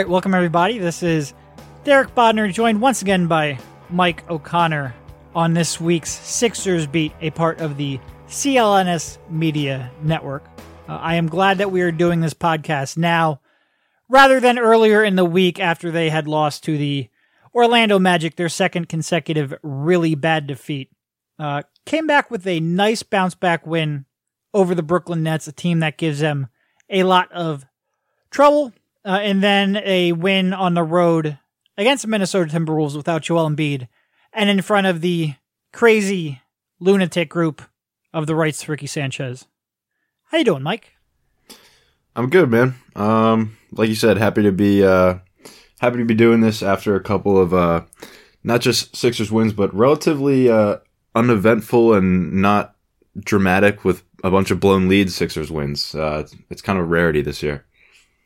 Right, welcome everybody. This is Derek Bodner, joined once again by Mike O'Connor on this week's Sixers Beat, a part of the CLNS Media Network. Uh, I am glad that we are doing this podcast now rather than earlier in the week after they had lost to the Orlando Magic, their second consecutive really bad defeat. Uh, came back with a nice bounce back win over the Brooklyn Nets, a team that gives them a lot of trouble uh, and then a win on the road against the Minnesota Timberwolves without Joel Embiid, and in front of the crazy lunatic group of the rights Ricky Sanchez. How you doing, Mike? I'm good, man. Um, like you said, happy to be uh, happy to be doing this after a couple of uh, not just Sixers wins, but relatively uh, uneventful and not dramatic with a bunch of blown leads. Sixers wins. Uh, it's kind of a rarity this year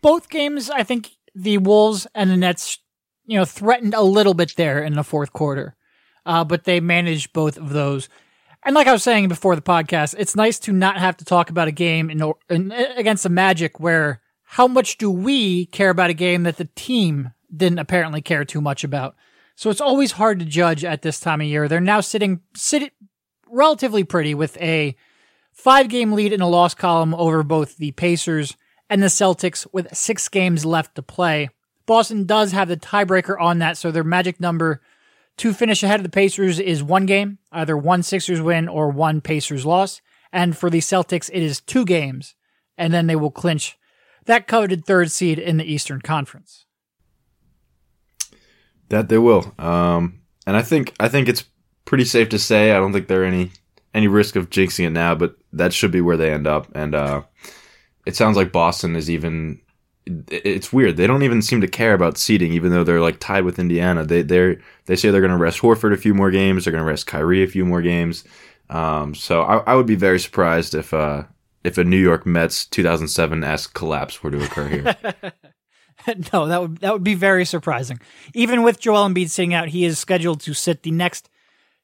both games, I think the Wolves and the Nets, you know, threatened a little bit there in the fourth quarter, uh, but they managed both of those. And like I was saying before the podcast, it's nice to not have to talk about a game in, in, against the Magic where how much do we care about a game that the team didn't apparently care too much about. So it's always hard to judge at this time of year. They're now sitting sitting relatively pretty with a five game lead in a loss column over both the Pacers and the Celtics with six games left to play. Boston does have the tiebreaker on that, so their magic number to finish ahead of the Pacers is one game, either one Sixers win or one Pacers loss. And for the Celtics, it is two games, and then they will clinch that coveted third seed in the Eastern Conference. That they will. Um, and I think I think it's pretty safe to say I don't think there are any any risk of jinxing it now, but that should be where they end up. And uh, it sounds like Boston is even. It's weird. They don't even seem to care about seeding, even though they're like tied with Indiana. They they they say they're going to rest Horford a few more games. They're going to rest Kyrie a few more games. Um, so I, I, would be very surprised if uh, if a New York Mets 2007 esque collapse were to occur here. no, that would that would be very surprising. Even with Joel Embiid sitting out, he is scheduled to sit the next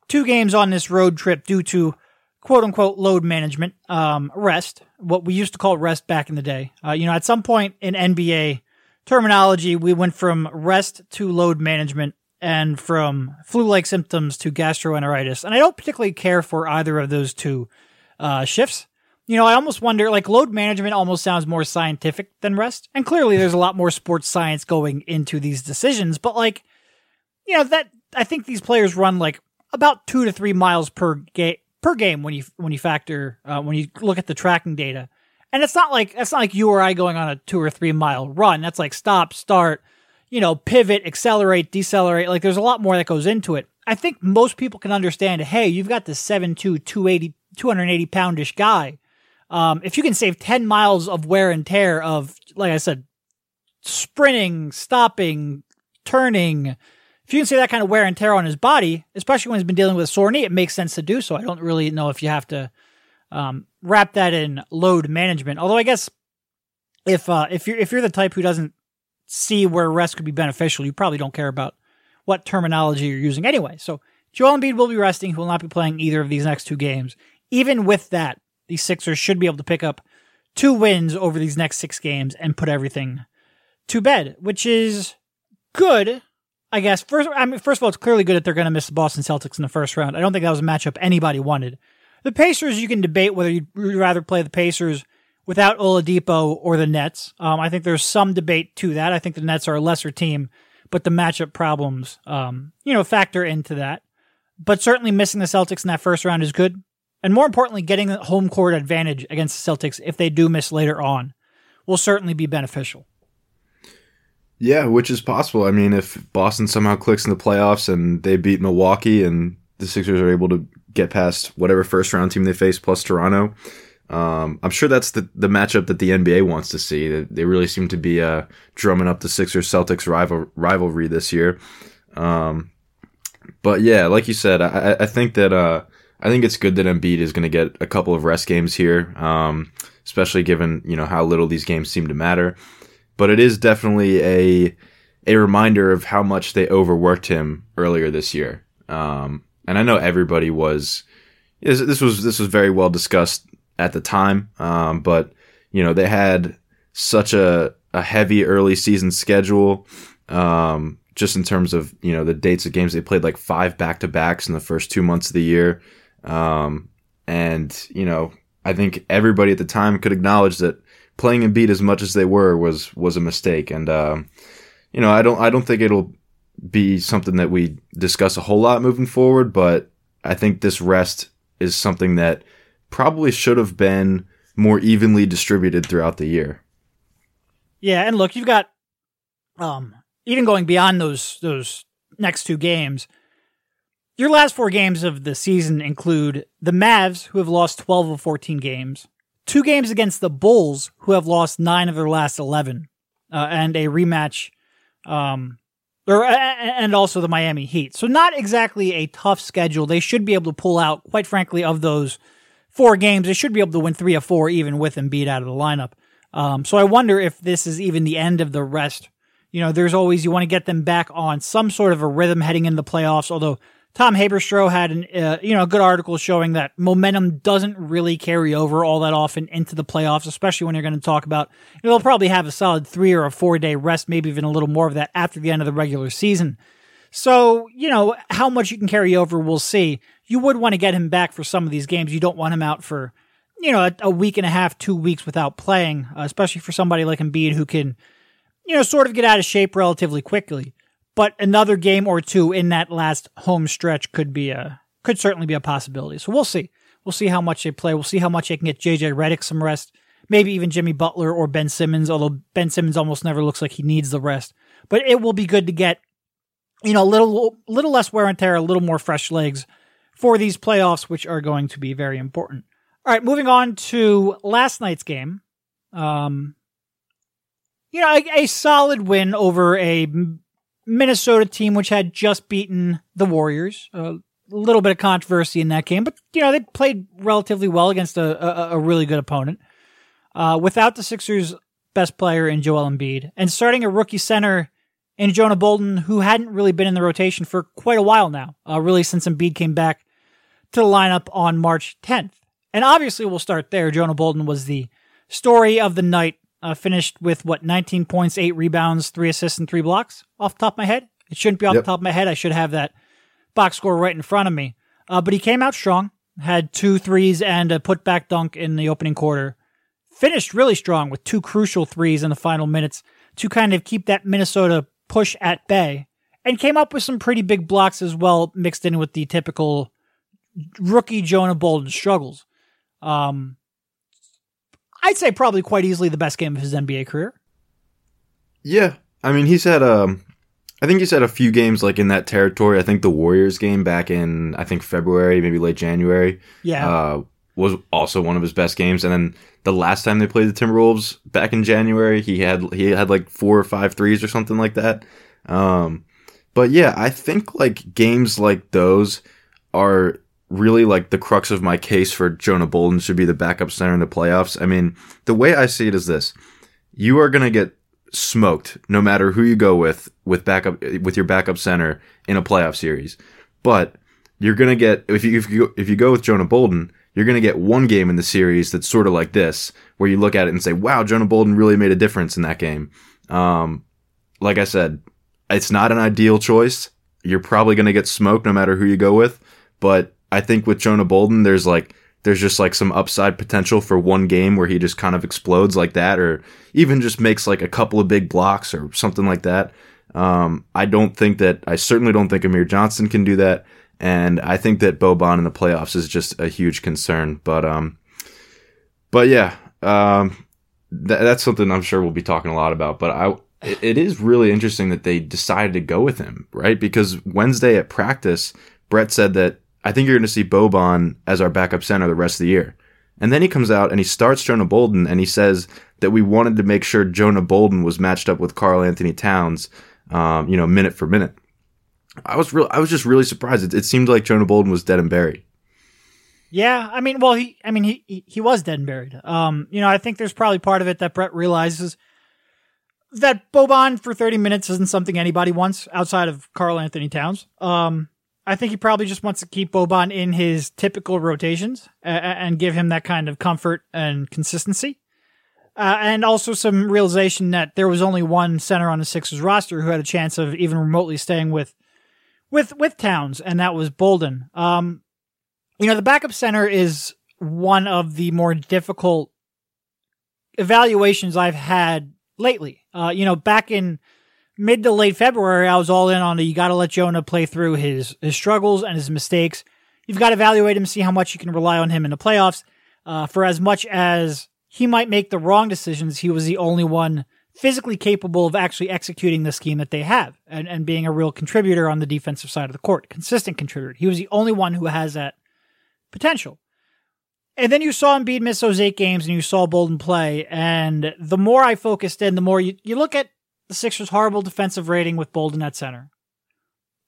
two games on this road trip due to quote unquote load management, um, rest, what we used to call rest back in the day. Uh, you know, at some point in NBA terminology, we went from rest to load management and from flu like symptoms to gastroenteritis. And I don't particularly care for either of those two uh, shifts. You know, I almost wonder, like, load management almost sounds more scientific than rest. And clearly there's a lot more sports science going into these decisions. But, like, you know, that, I think these players run like about two to three miles per game per game when you when you factor uh, when you look at the tracking data. And it's not like that's not like you or I going on a two or three mile run. That's like stop, start, you know, pivot, accelerate, decelerate. Like there's a lot more that goes into it. I think most people can understand. Hey, you've got this 7'2", 280, 280 poundish guy. Um, if you can save ten miles of wear and tear of, like I said, sprinting, stopping, turning, if you can see that kind of wear and tear on his body, especially when he's been dealing with a sore knee, it makes sense to do so. I don't really know if you have to um, wrap that in load management. Although I guess if uh, if you're if you're the type who doesn't see where rest could be beneficial, you probably don't care about what terminology you're using anyway. So Joel Embiid will be resting. He will not be playing either of these next two games. Even with that, the Sixers should be able to pick up two wins over these next six games and put everything to bed, which is good I guess first, I mean, first of all, it's clearly good that they're going to miss the Boston Celtics in the first round. I don't think that was a matchup anybody wanted. The Pacers, you can debate whether you'd rather play the Pacers without Oladipo or the Nets. Um, I think there's some debate to that. I think the Nets are a lesser team, but the matchup problems, um, you know, factor into that. But certainly missing the Celtics in that first round is good. And more importantly, getting the home court advantage against the Celtics if they do miss later on will certainly be beneficial. Yeah, which is possible. I mean, if Boston somehow clicks in the playoffs and they beat Milwaukee and the Sixers are able to get past whatever first round team they face plus Toronto, um, I'm sure that's the, the matchup that the NBA wants to see. They really seem to be uh, drumming up the Sixers Celtics rival, rivalry this year. Um, but yeah, like you said, I, I think that uh, I think it's good that Embiid is going to get a couple of rest games here, um, especially given you know how little these games seem to matter but it is definitely a a reminder of how much they overworked him earlier this year. Um, and I know everybody was this was this was very well discussed at the time, um, but you know they had such a a heavy early season schedule. Um, just in terms of you know the dates of games they played like five back to backs in the first two months of the year, um, and you know I think everybody at the time could acknowledge that playing Embiid as much as they were was was a mistake, and um, you know I don't I don't think it'll be something that we discuss a whole lot moving forward, but I think this rest is something that probably should have been more evenly distributed throughout the year. Yeah, and look, you've got um even going beyond those those next two games, your last four games of the season include the Mavs, who have lost 12 of 14 games, two games against the Bulls, who have lost nine of their last 11, uh, and a rematch, um, or and also the Miami Heat. So not exactly a tough schedule. They should be able to pull out, quite frankly, of those four games, they should be able to win three of four, even with Embiid out of the lineup. Um, so I wonder if this is even the end of the rest you know, there's always, you want to get them back on some sort of a rhythm heading into the playoffs. Although Tom Haberstroh had an, uh, you know, a good article showing that momentum doesn't really carry over all that often into the playoffs, especially when you're going to talk about, you know, they'll probably have a solid three or a four day rest, maybe even a little more of that after the end of the regular season. So, you know, how much you can carry over, we'll see. You would want to get him back for some of these games. You don't want him out for, you know, a, a week and a half, two weeks without playing, uh, especially for somebody like Embiid who can, you know, sort of get out of shape relatively quickly. But another game or two in that last home stretch could be a could certainly be a possibility. So we'll see. We'll see how much they play. We'll see how much they can get JJ Redick some rest. Maybe even Jimmy Butler or Ben Simmons, although Ben Simmons almost never looks like he needs the rest. But it will be good to get, you know, a little little less wear and tear, a little more fresh legs for these playoffs, which are going to be very important. All right, moving on to last night's game. Um, you know, a, a solid win over a Minnesota team which had just beaten the Warriors. a little bit of controversy in that game, but you know they played relatively well against a, a, a really good opponent. Uh, without the Sixers' best player in Joel Embiid and starting a rookie center in Jonah Bolden, who hadn't really been in the rotation for quite a while now, uh, really since Embiid came back to the lineup on March 10th. And obviously, we'll start there. Jonah Bolden was the story of the night uh, finished with what 19 points, eight rebounds, three assists, and three blocks. Off the top of my head, it shouldn't be off yep. the top of my head. I should have that box score right in front of me. Uh, but he came out strong, had two threes and a putback dunk in the opening quarter. Finished really strong with two crucial threes in the final minutes to kind of keep that Minnesota push at bay, and came up with some pretty big blocks as well, mixed in with the typical rookie Jonah Bolden struggles. Um, I'd say probably quite easily the best game of his NBA career. Yeah, I mean he's had um, I think he's had a few games like in that territory. I think the Warriors game back in I think February, maybe late January. Yeah, uh, was also one of his best games. And then the last time they played the Timberwolves back in January, he had he had like four or five threes or something like that. Um, but yeah, I think like games like those are really like the crux of my case for Jonah Bolden should be the backup center in the playoffs. I mean, the way I see it is this. You are going to get smoked no matter who you go with with backup with your backup center in a playoff series. But you're going to get if you if you if you go with Jonah Bolden, you're going to get one game in the series that's sort of like this where you look at it and say, "Wow, Jonah Bolden really made a difference in that game." Um, like I said, it's not an ideal choice. You're probably going to get smoked no matter who you go with, but I think with Jonah Bolden, there's like there's just like some upside potential for one game where he just kind of explodes like that, or even just makes like a couple of big blocks or something like that. Um, I don't think that I certainly don't think Amir Johnson can do that, and I think that Boban in the playoffs is just a huge concern. But um, but yeah, um, th- that's something I'm sure we'll be talking a lot about. But I it is really interesting that they decided to go with him, right? Because Wednesday at practice, Brett said that I think you're going to see Boban as our backup center the rest of the year. And then he comes out and he starts Jonah Bolden and he says that we wanted to make sure Jonah Bolden was matched up with Karl-Anthony Towns, um, you know, minute for minute. I was real. I was just really surprised. It, it, seemed like Jonah Bolden was dead and buried. Yeah, I mean, well, he, I mean, he he was dead and buried. Um, you know, I think there's probably part of it that Brett realizes that Boban for 30 minutes isn't something anybody wants outside of Karl-Anthony Towns. Um, I think he probably just wants to keep Boban in his typical rotations and give him that kind of comfort and consistency. Uh, and also some realization that there was only one center on the Sixers roster who had a chance of even remotely staying with with with Towns, and that was Bolden. Um, you know, the backup center is one of the more difficult evaluations I've had lately. Uh, you know, back in mid to late February, I was all in on the you got to let Jonah play through his his struggles and his mistakes. You've got to evaluate him, see how much you can rely on him in the playoffs. Uh, for as much as he might make the wrong decisions, he was the only one physically capable of actually executing the scheme that they have and, and being a real contributor on the defensive side of the court, consistent contributor. He was the only one who has that potential. And then you saw Embiid miss those eight games and you saw Bolden play. And the more I focused in, the more you, you look at the Sixers' horrible defensive rating with Bolden at center.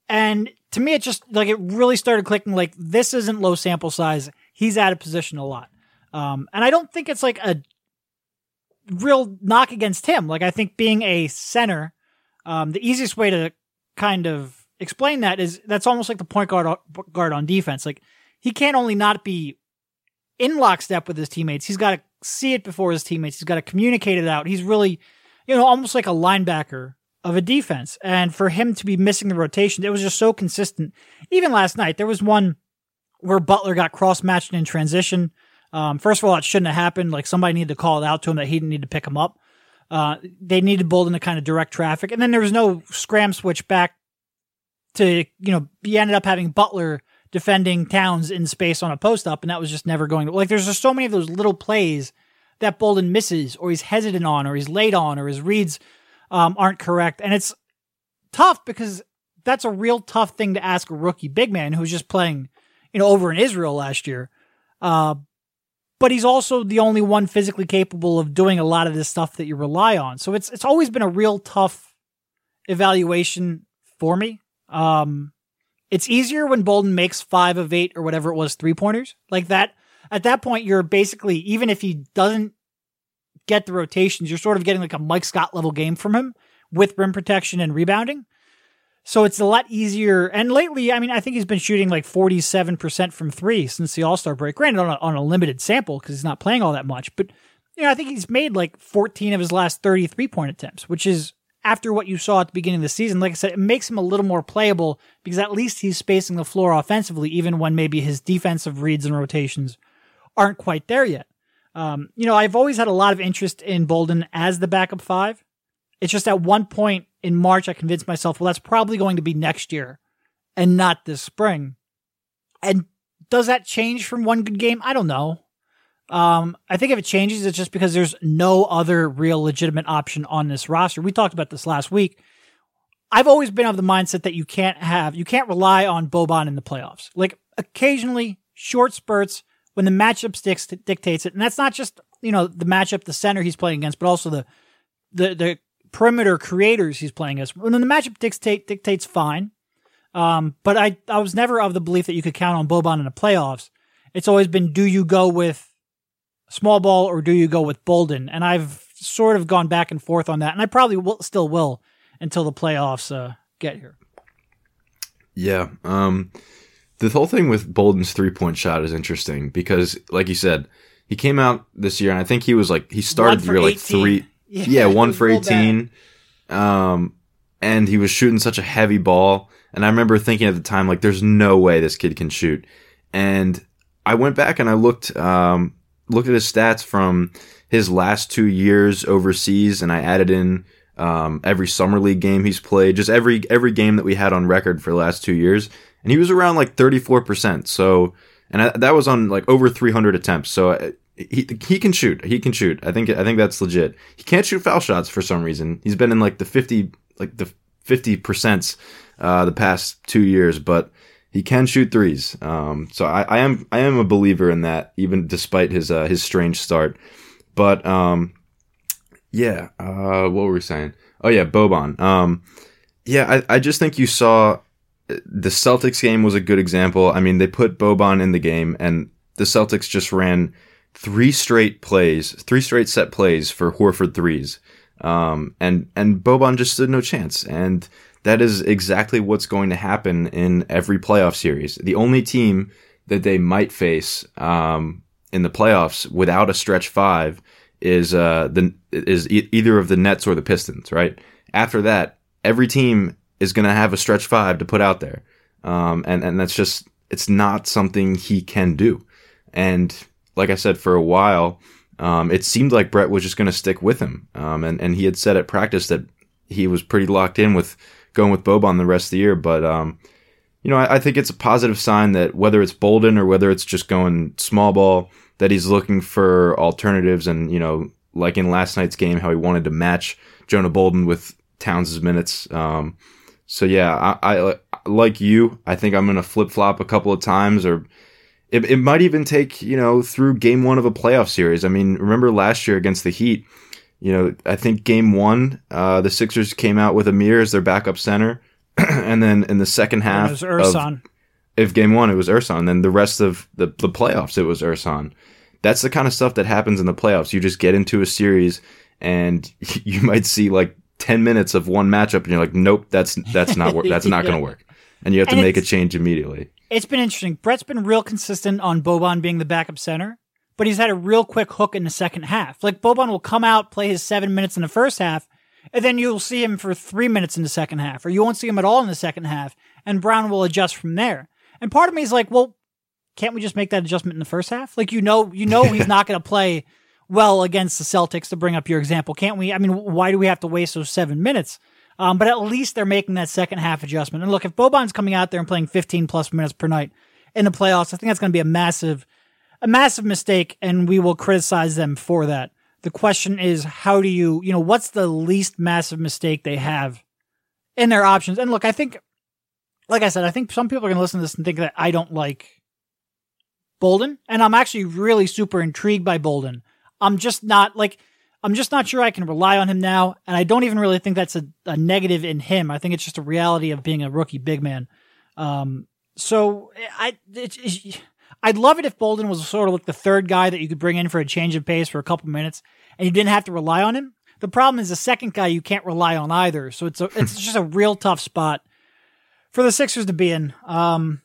And to me, it just like it really started clicking like this isn't low sample size. He's out of position a lot. Um, and I don't think it's like a real knock against him. Like I think being a center, um, the easiest way to kind of explain that is that's almost like the point guard guard on defense. Like he can't only not be in lockstep with his teammates, he's got to see it before his teammates. He's got to communicate it out. He's really, you know, almost like a linebacker of a defense. And for him to be missing the rotation, it was just so consistent. Even last night, there was one where Butler got cross matched in transition. Um, first of all, it shouldn't have happened. Like somebody needed to call it out to him that he didn't need to pick him up. Uh, they needed Bolden to kind of direct traffic. And then there was no scram switch back to, you know, he ended up having Butler defending Towns in space on a post up, and that was just never going to like. There's just so many of those little plays that Bolden misses, or he's hesitant on, or he's late on, or his reads um, aren't correct, and it's tough because that's a real tough thing to ask a rookie big man who's just playing, you know, over in Israel last year. Uh, but he's also the only one physically capable of doing a lot of this stuff that you rely on. So it's it's always been a real tough evaluation for me. Um, it's easier when Bolden makes five of eight or whatever it was three pointers like that. At that point, you're basically even if he doesn't get the rotations, you're sort of getting like a Mike Scott level game from him with rim protection and rebounding. So it's a lot easier. And lately, I mean, I think he's been shooting like 47% from three since the All Star break. Granted, on a, on a limited sample because he's not playing all that much. But, you know, I think he's made like 14 of his last 33 point attempts, which is after what you saw at the beginning of the season, like I said, it makes him a little more playable because at least he's spacing the floor offensively, even when maybe his defensive reads and rotations aren't quite there yet. Um, you know, I've always had a lot of interest in Bolden as the backup five. It's just at one point in March, I convinced myself, well, that's probably going to be next year and not this spring. And does that change from one good game? I don't know. Um, I think if it changes, it's just because there's no other real legitimate option on this roster. We talked about this last week. I've always been of the mindset that you can't have, you can't rely on Boban in the playoffs. Like occasionally, short spurts when the matchup sticks dictates it, and that's not just you know the matchup, the center he's playing against, but also the the the perimeter creators he's playing against. When the matchup dictate dictates, fine. Um, but I I was never of the belief that you could count on Boban in the playoffs. It's always been, do you go with small ball or do you go with Bolden? And I've sort of gone back and forth on that, and I probably will, still will until the playoffs uh, get here. Yeah. Um, the whole thing with Bolden's three point shot is interesting because, like you said, he came out this year, and I think he was like he started the year 18. like three, yeah, yeah one for eighteen. Um, and he was shooting such a heavy ball, and I remember thinking at the time like, "There's no way this kid can shoot." And I went back and I looked um, looked at his stats from his last two years overseas, and I added in um, every summer league game he's played, just every every game that we had on record for the last two years, and he was around like thirty four percent. So, and I, that was on like over three hundred attempts. So uh, he he can shoot. He can shoot. I think I think that's legit. He can't shoot foul shots for some reason. He's been in like the fifty like the fifty percent uh, the past two years, but he can shoot threes. Um, so I, I, am I am a believer in that, even despite his uh, his strange start. But um, yeah, uh, what were we saying? Oh yeah, Boban. Um, yeah, I, I just think you saw the Celtics game was a good example. I mean, they put Boban in the game, and the Celtics just ran three straight plays, three straight set plays for Horford threes. Um, and and Boban just stood no chance. And that is exactly what's going to happen in every playoff series. The only team that they might face um, in the playoffs without a stretch five is uh the is e- either of the Nets or the Pistons, right? After that, every team is going to have a stretch five to put out there, um, and and that's just it's not something he can do. And like I said, for a while, um, it seemed like Brett was just going to stick with him, um, and and he had said at practice that he was pretty locked in with going with Boban the rest of the year, but um, you know, I, I, think it's a positive sign that whether it's Bolden or whether it's just going small ball, that he's looking for alternatives. And, you know, like in last night's game, how he wanted to match Jonah Bolden with Towns' minutes. Um, so yeah, I, I, like you. I think I'm to flip flop a couple of times or it, it might even take, you know, through game one of a playoff series. I mean, remember last year against the Heat, you know, I think game one, uh, the Sixers came out with Amir as their backup center and then in the second half, it was. Of, if game one it was Ersan, then the rest of the the playoffs it was Ersan. That's the kind of stuff that happens in the playoffs. You just get into a series and you might see like ten minutes of one matchup, and you're like, nope, that's that's not that's not going to work, and you have to make a change immediately. It's been interesting. Brett's been real consistent on Boban being the backup center, but he's had a real quick hook in the second half. Like Boban will come out, play his seven minutes in the first half, and then you'll see him for three minutes in the second half, or you won't see him at all in the second half, and Brown will adjust from there. And part of me is like, well, can't we just make that adjustment in the first half? Like you know, you know he's not going to play well against the Celtics. To bring up your example, can't we? I mean, why do we have to waste those seven minutes? Um, but at least they're making that second half adjustment. And look, if Boban's coming out there and playing 15 plus minutes per night in the playoffs, I think that's going to be a massive, a massive mistake, and we will criticize them for that. The question is, how do you, you know, what's the least massive mistake they have in their options? And look, I think, like I said, I think some people are going to listen to this and think that I don't like Bolden. And I'm actually really super intrigued by Bolden. I'm just not like, I'm just not sure I can rely on him now. And I don't even really think that's a, a negative in him. I think it's just a reality of being a rookie big man. Um, so I, it, it, I'd love it if Bolden was sort of like the third guy that you could bring in for a change of pace for a couple minutes and you didn't have to rely on him. The problem is the second guy you can't rely on either. So it's a, it's just a real tough spot for the Sixers to be in. Um,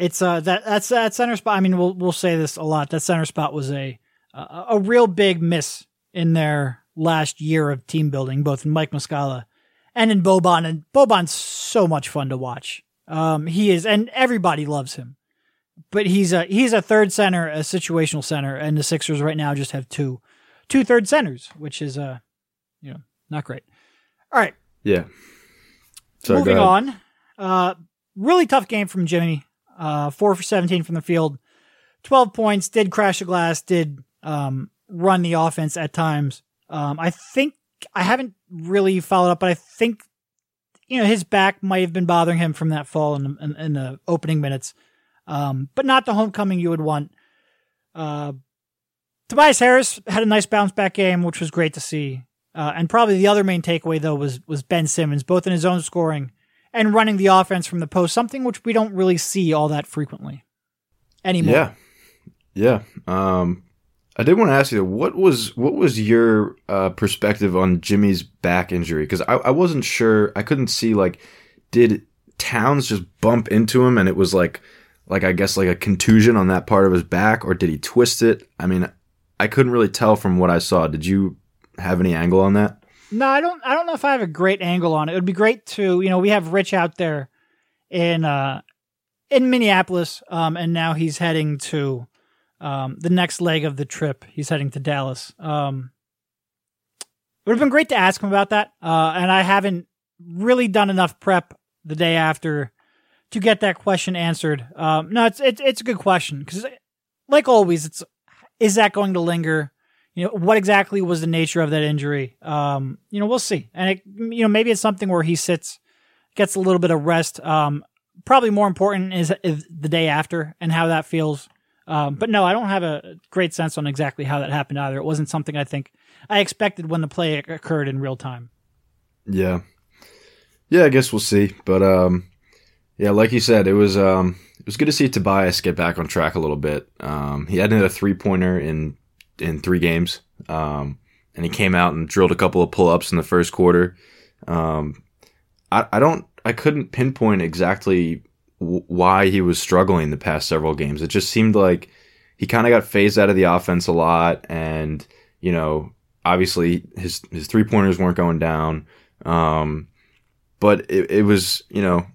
it's uh that that's that center spot. I mean, we'll we'll say this a lot. That center spot was a a, a real big miss in their last year of team building, both in Mike Muscala and in Boban. And Boban's so much fun to watch. Um, he is, and everybody loves him but he's a he's a third center, a situational center, and the Sixers right now just have two two third centers, which is uh you know not great. All right. Yeah. Sorry, Moving on. Uh really tough game from Jimmy. Uh four for seventeen from the field. Twelve points, did crash the glass, did um run the offense at times. Um I think I haven't really followed up, but I think you know his back might have been bothering him from that fall in, in, in the opening minutes um, but not the homecoming you would want. Uh, Tobias Harris had a nice bounce back game, which was great to see. Uh, and probably the other main takeaway though was was Ben Simmons, both in his own scoring and running the offense from the post, something which we don't really see all that frequently anymore. Yeah, yeah. Um, I did want to ask you, what was what was your uh, perspective on Jimmy's back injury? Because I, I wasn't sure. I couldn't see like, did Towns just bump into him and it was like like I guess like a contusion on that part of his back, or did he twist it? I mean, I couldn't really tell from what I saw. Did you have any angle on that? No, I don't. I don't know if I have a great angle on it. It would be great to, you know, we have Rich out there in uh in Minneapolis, um, and now he's heading to um the next leg of the trip. He's heading to Dallas. Um, it would have been great to ask him about that. Uh, and I haven't really done enough prep the day after to get that question answered. Um, no, it's, it's, it's a good question because like always, it's, is that going to linger? You know, what exactly was the nature of that injury? Um, you know, we'll see. And it, you know, maybe it's something where he sits, gets a little bit of rest. Um, probably more important is, is the day after and how that feels. Um, but no, I don't have a great sense on exactly how that happened either. It wasn't something I think I expected when the play occurred in real time. Yeah. Yeah, I guess we'll see. But um yeah, like you said, it was um, it was good to see Tobias get back on track a little bit. Um, he hadn't hit a three pointer in in three games, um, and he came out and drilled a couple of pull ups in the first quarter. Um, I, I don't, I couldn't pinpoint exactly why he was struggling the past several games. It just seemed like he kind of got phased out of the offense a lot, and you know, obviously his his three pointers weren't going down. Um, but it, it was you know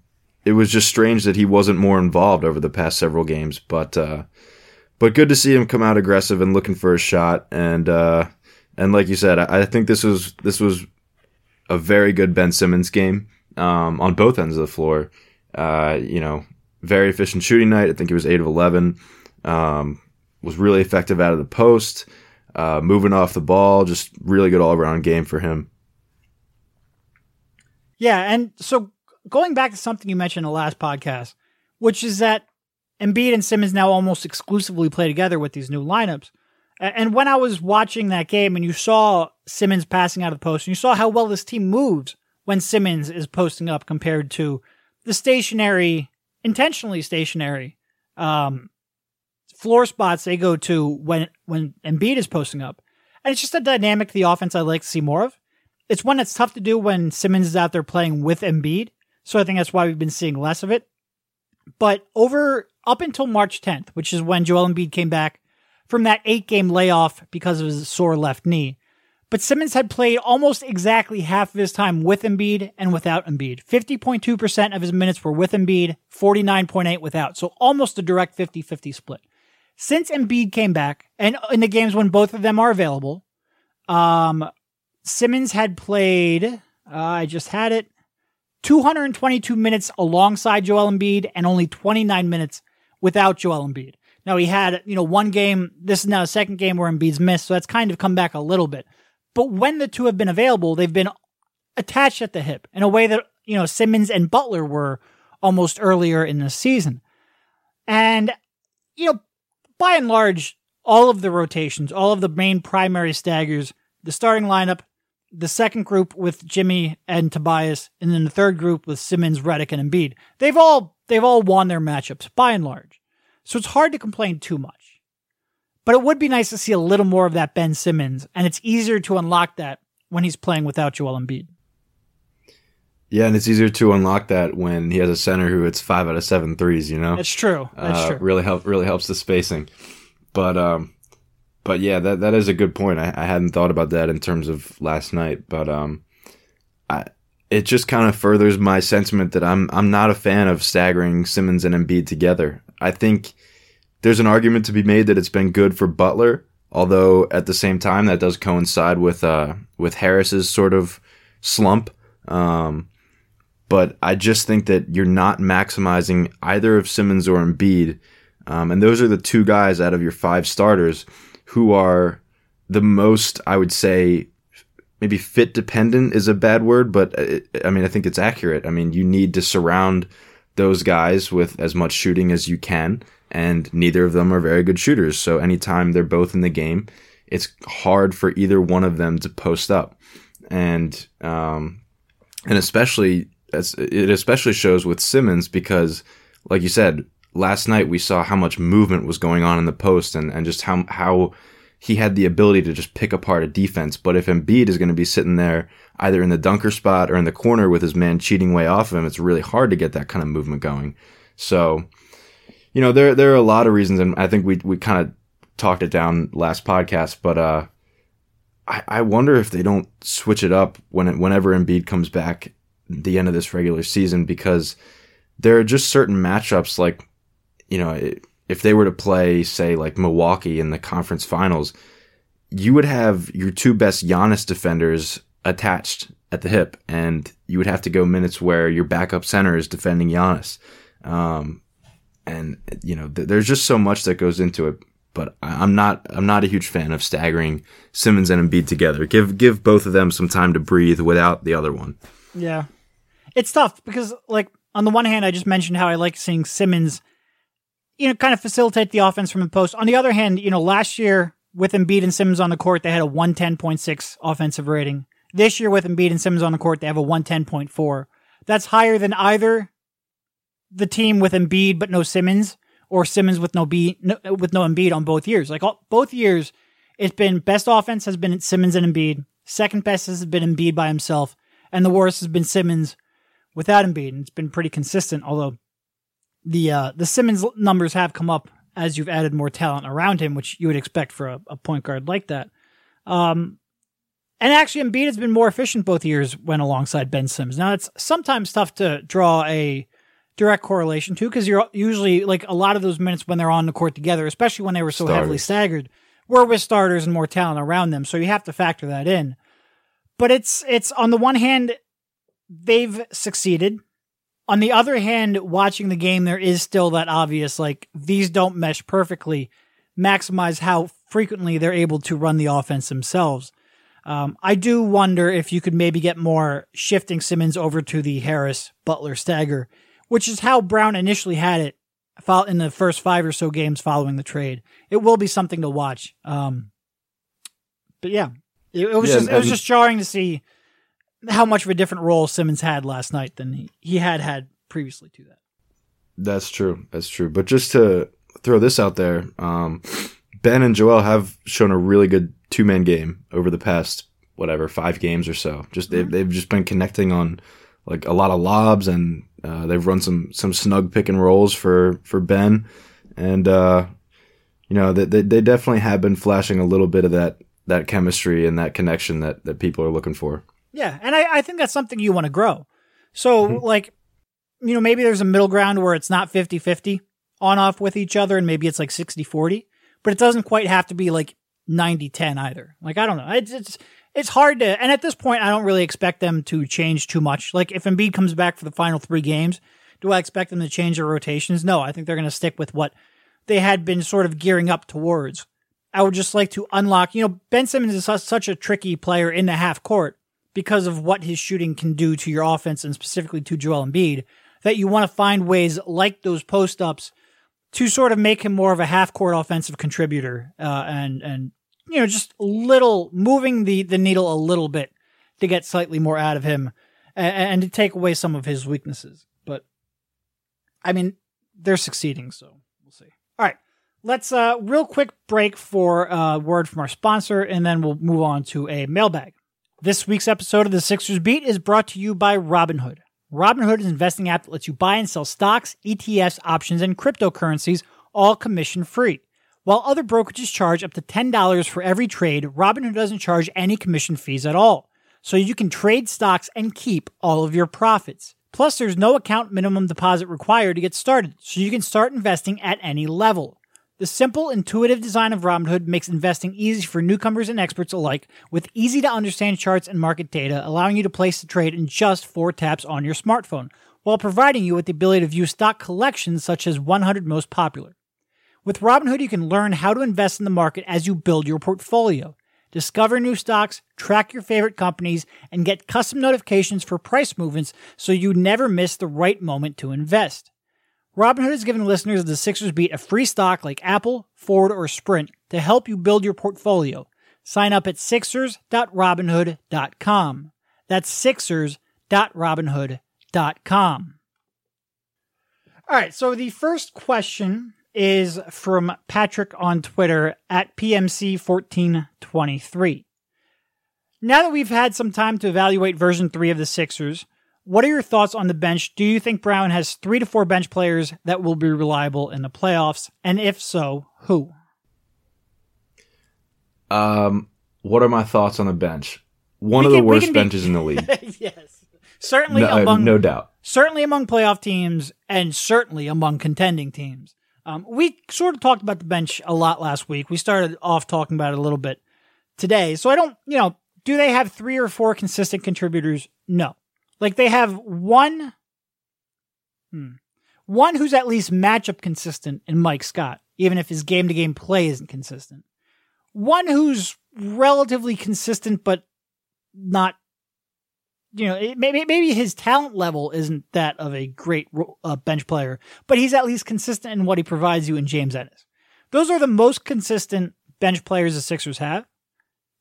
it was just strange that he wasn't more involved over the past several games. But uh, but good to see him come out aggressive and looking for a shot. And uh, and like you said, I, I think this was this was a very good Ben Simmons game um, on both ends of the floor. Uh, you know, very efficient shooting night. I think he was eight of eleven. Um, was really effective out of the post, uh, moving off the ball. Just really good all around game for him. Yeah, and so going back to something you mentioned in the last podcast, which is that Embiid and Simmons now almost exclusively play together with these new lineups. And when I was watching that game and you saw Simmons passing out of the post and you saw how well this team moves when Simmons is posting up compared to the stationary, intentionally stationary, um, floor spots they go to when, when Embiid is posting up. And it's just a dynamic the offense I'd like to see more of. It's one that's tough to do when Simmons is out there playing with Embiid. So I think that's why we've been seeing less of it. But over up until March 10th, which is when Joel Embiid came back from that eight game layoff because of his sore left knee. But Simmons had played almost exactly half of his time with Embiid and without Embiid. 50.2% of his minutes were with Embiid, 49.8 without. So almost a direct 50-50 split. Since Embiid came back, and in the games when both of them are available, um, Simmons had played, uh, I just had it, 222 minutes alongside Joel Embiid and only 29 minutes without Joel Embiid. Now he had, you know, one game, this is now a second game where Embiid's missed, so that's kind of come back a little bit. But when the two have been available, they've been attached at the hip in a way that, you know, Simmons and Butler were almost earlier in the season. And, you know, by and large, all of the rotations, all of the main primary staggers, the starting lineup, the second group with Jimmy and Tobias, and then the third group with Simmons, Redick, and Embiid. They've all they've all won their matchups by and large, so it's hard to complain too much. But it would be nice to see a little more of that Ben Simmons, and it's easier to unlock that when he's playing without Joel Embiid. Yeah, and it's easier to unlock that when he has a center who hits five out of seven threes. You know, that's true. That's uh, true. Really help. Really helps the spacing. But um, but yeah, that that is a good point. I, I hadn't thought about that in terms of last night, but um, I it just kind of furthers my sentiment that I'm I'm not a fan of staggering Simmons and Embiid together. I think there's an argument to be made that it's been good for Butler, although at the same time that does coincide with uh with Harris's sort of slump. Um, but I just think that you're not maximizing either of Simmons or Embiid. Um, and those are the two guys out of your five starters who are the most, I would say, maybe fit dependent is a bad word, but it, I mean, I think it's accurate. I mean, you need to surround those guys with as much shooting as you can, and neither of them are very good shooters. So anytime they're both in the game, it's hard for either one of them to post up, and um, and especially it especially shows with Simmons because, like you said, last night we saw how much movement was going on in the post and, and just how how he had the ability to just pick apart a defense. But if Embiid is going to be sitting there either in the dunker spot or in the corner with his man cheating way off of him, it's really hard to get that kind of movement going. So, you know, there there are a lot of reasons, and I think we we kind of talked it down last podcast, but uh, I I wonder if they don't switch it up when it, whenever Embiid comes back the end of this regular season because there are just certain matchups like you know, if they were to play, say, like Milwaukee in the conference finals, you would have your two best Giannis defenders attached at the hip, and you would have to go minutes where your backup center is defending Giannis. Um, and you know, th- there's just so much that goes into it. But I'm not, I'm not a huge fan of staggering Simmons and Embiid together. Give, give both of them some time to breathe without the other one. Yeah, it's tough because, like, on the one hand, I just mentioned how I like seeing Simmons you know, kind of facilitate the offense from the post. On the other hand, you know, last year with Embiid and Simmons on the court, they had a 110.6 offensive rating. This year with Embiid and Simmons on the court, they have a 110.4. That's higher than either the team with Embiid but no Simmons or Simmons with no B no, with no Embiid on both years. Like all, both years, it's been best offense has been Simmons and Embiid. Second best has been Embiid by himself, and the worst has been Simmons without Embiid. And it's been pretty consistent, although the uh, the Simmons numbers have come up as you've added more talent around him, which you would expect for a, a point guard like that. Um, and actually, Embiid has been more efficient both years when alongside Ben Simmons. Now, it's sometimes tough to draw a direct correlation to because you're usually like a lot of those minutes when they're on the court together, especially when they were so Starters. heavily staggered, were with starters and more talent around them. So you have to factor that in. But it's it's on the one hand, they've succeeded. On the other hand, watching the game, there is still that obvious like these don't mesh perfectly, maximize how frequently they're able to run the offense themselves. Um, I do wonder if you could maybe get more shifting Simmons over to the Harris Butler stagger, which is how Brown initially had it in the first five or so games following the trade. It will be something to watch. Um, but yeah, it, it was Yeah, just it was just jarring to see how much of a different role Simmons had last night than he, he had had previously to that. That's true. That's true. But just to throw this out there, um, Ben and Joel have shown a really good two man game over the past whatever five games or so. Just they've they've just been connecting on like a lot of lobs and uh, they've run some some snug pick and rolls for for Ben, and uh, you know they, they they definitely have been flashing a little bit of that that chemistry and that connection that that people are looking for. Yeah, and I, I think that's something you want to grow. So, mm-hmm. like, you know, maybe there's a middle ground where it's not 50 50 on off with each other, and maybe it's like 60 40, but it doesn't quite have to be like 90 10 either. Like, I don't know. It's, it's, it's hard to, and at this point, I don't really expect them to change too much. Like, if Embiid comes back for the final three games, do I expect them to change their rotations? No, I think they're going to stick with what they had been sort of gearing up towards. I would just like to unlock, you know, Ben Simmons is such a tricky player in the half court because of what his shooting can do to your offense and specifically to Joel Embiid that you want to find ways like those post ups to sort of make him more of a half court offensive contributor uh, and and you know just little moving the the needle a little bit to get slightly more out of him and, and to take away some of his weaknesses. But I mean, they're succeeding, so we'll see. All right. Let's uh real quick break for a word from our sponsor and then we'll move on to a mailbag. This week's episode of the Sixers Beat is brought to you by Robinhood. Robinhood is an investing app that lets you buy and sell stocks, ETFs, options, and cryptocurrencies, all commission free. While other brokerages charge up to $10 for every trade, Robinhood doesn't charge any commission fees at all. So you can trade stocks and keep all of your profits. Plus, there's no account minimum deposit required to get started, so you can start investing at any level. The simple, intuitive design of Robinhood makes investing easy for newcomers and experts alike, with easy to understand charts and market data, allowing you to place the trade in just four taps on your smartphone, while providing you with the ability to view stock collections such as 100 most popular. With Robinhood, you can learn how to invest in the market as you build your portfolio. Discover new stocks, track your favorite companies, and get custom notifications for price movements so you never miss the right moment to invest. Robinhood has given listeners of the Sixers Beat a free stock like Apple, Ford, or Sprint to help you build your portfolio. Sign up at sixers.robinhood.com. That's sixers.robinhood.com. All right, so the first question is from Patrick on Twitter at PMC1423. Now that we've had some time to evaluate version 3 of the Sixers, what are your thoughts on the bench? Do you think Brown has three to four bench players that will be reliable in the playoffs? And if so, who? Um, what are my thoughts on the bench? One We of the can- we worst be- benches in the league, yes. Certainly no, uh, among no doubt. certainly among playoff teams and certainly among contending teams. Um, we sort of talked about the bench a lot last week. We started off talking about it a little bit today. So I don't, you know, do they have three or four consistent contributors? No. Like they have one, hmm, one who's at least matchup consistent in Mike Scott, even if his game to game play isn't consistent. One who's relatively consistent, but not you know, maybe maybe his talent level isn't that of a great uh, bench player, but he's at least consistent in what he provides you in James Ennis. Those are the most consistent bench players the Sixers have,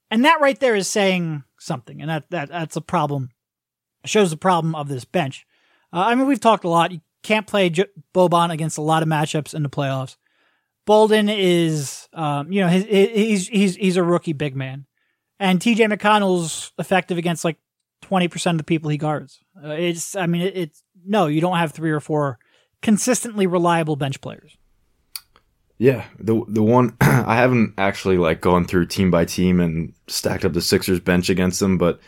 and that right there is saying something, and that that that's a problem. Shows the problem of this bench. Uh, I mean, we've talked a lot. You can't play J- Boban against a lot of matchups in the playoffs. Bolden is, um, you know, his, he's he's he's a rookie big man, and T.J. McConnell's effective against like twenty percent of the people he guards. Uh, it's, I mean, it, it's no, you don't have three or four consistently reliable bench players. Yeah, the the one I haven't actually like gone through team by team and stacked up the Sixers bench against them, but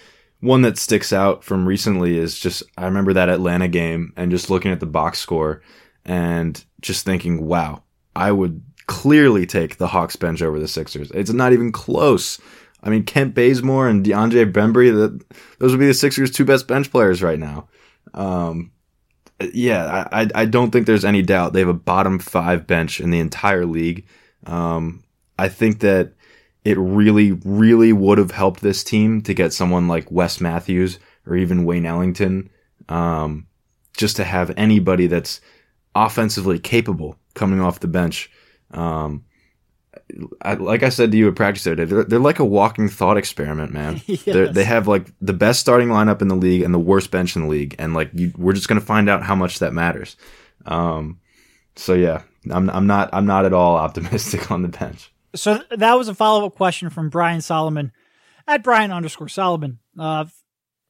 one that sticks out from recently is just I remember that Atlanta game and just looking at the box score and just thinking, wow, I would clearly take the Hawks bench over the Sixers. It's not even close. I mean, Kent Bazemore and DeAndre Bembry, that those would be the Sixers' two best bench players right now. Um, yeah, I, I don't think there's any doubt they have a bottom five bench in the entire league. Um, I think that it really, really would have helped this team to get someone like Wes Matthews or even Wayne Ellington, um, just to have anybody that's offensively capable coming off the bench. Um, I, like I said to you at practice today, they're, they're like a walking thought experiment, man. yes. They have like the best starting lineup in the league and the worst bench in the league, and like you, we're just gonna find out how much that matters. Um, so yeah, I'm I'm not I'm not at all optimistic on the bench. So that was a follow up question from Brian Solomon at Brian underscore Solomon. Uh,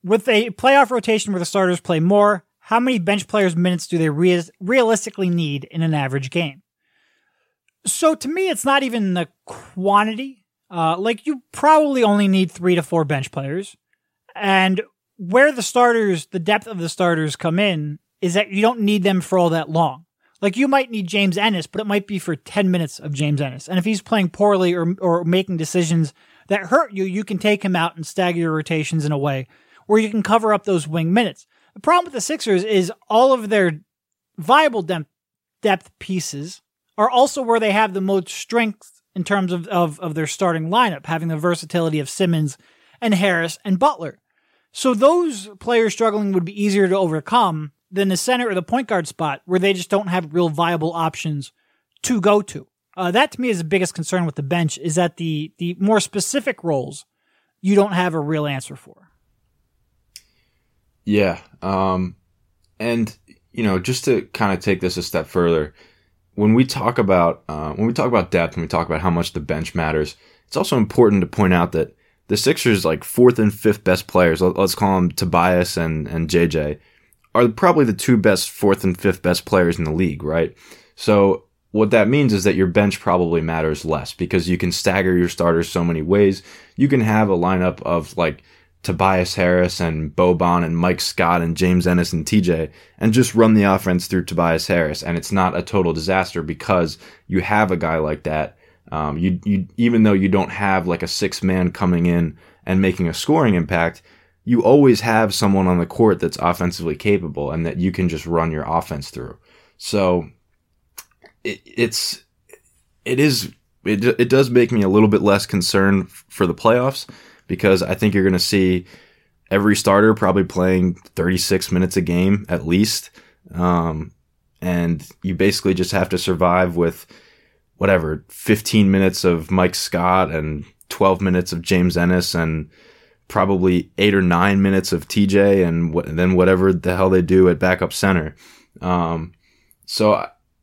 with a playoff rotation where the starters play more, how many bench players' minutes do they re- realistically need in an average game? So to me, it's not even the quantity. Uh, like you probably only need three to four bench players, and where the starters, the depth of the starters come in is that you don't need them for all that long. Like you might need James Ennis, but it might be for 10 minutes of James Ennis. And if he's playing poorly or, or making decisions that hurt you, you can take him out and stagger your rotations in a way where you can cover up those wing minutes. The problem with the Sixers is all of their viable depth, depth pieces are also where they have the most strength in terms of, of, of their starting lineup, having the versatility of Simmons and Harris and Butler. So those players struggling would be easier to overcome than the center or the point guard spot where they just don't have real viable options to go to. Uh, that to me is the biggest concern with the bench is that the the more specific roles you don't have a real answer for. Yeah, um, and you know, just to kind of take this a step further, when we talk about uh, when we talk about depth and we talk about how much the bench matters, it's also important to point out that the Sixers like fourth and fifth best players, let's call them Tobias and and JJ, are probably the two best fourth and fifth best players in the league, right? So what that means is that your bench probably matters less because you can stagger your starters so many ways. You can have a lineup of like Tobias Harris and Boban and Mike Scott and James Ennis and TJ and just run the offense through Tobias Harris. And it's not a total disaster because you have a guy like that. Um, you, you, even though you don't have like a six man coming in and making a scoring impact, you always have someone on the court that's offensively capable and that you can just run your offense through. So it, it's, it is, it, it does make me a little bit less concerned for the playoffs because I think you're going to see every starter probably playing 36 minutes a game at least. Um, and you basically just have to survive with whatever 15 minutes of Mike Scott and 12 minutes of James Ennis and probably eight or nine minutes of TJ and, w- and then whatever the hell they do at backup center. Um, so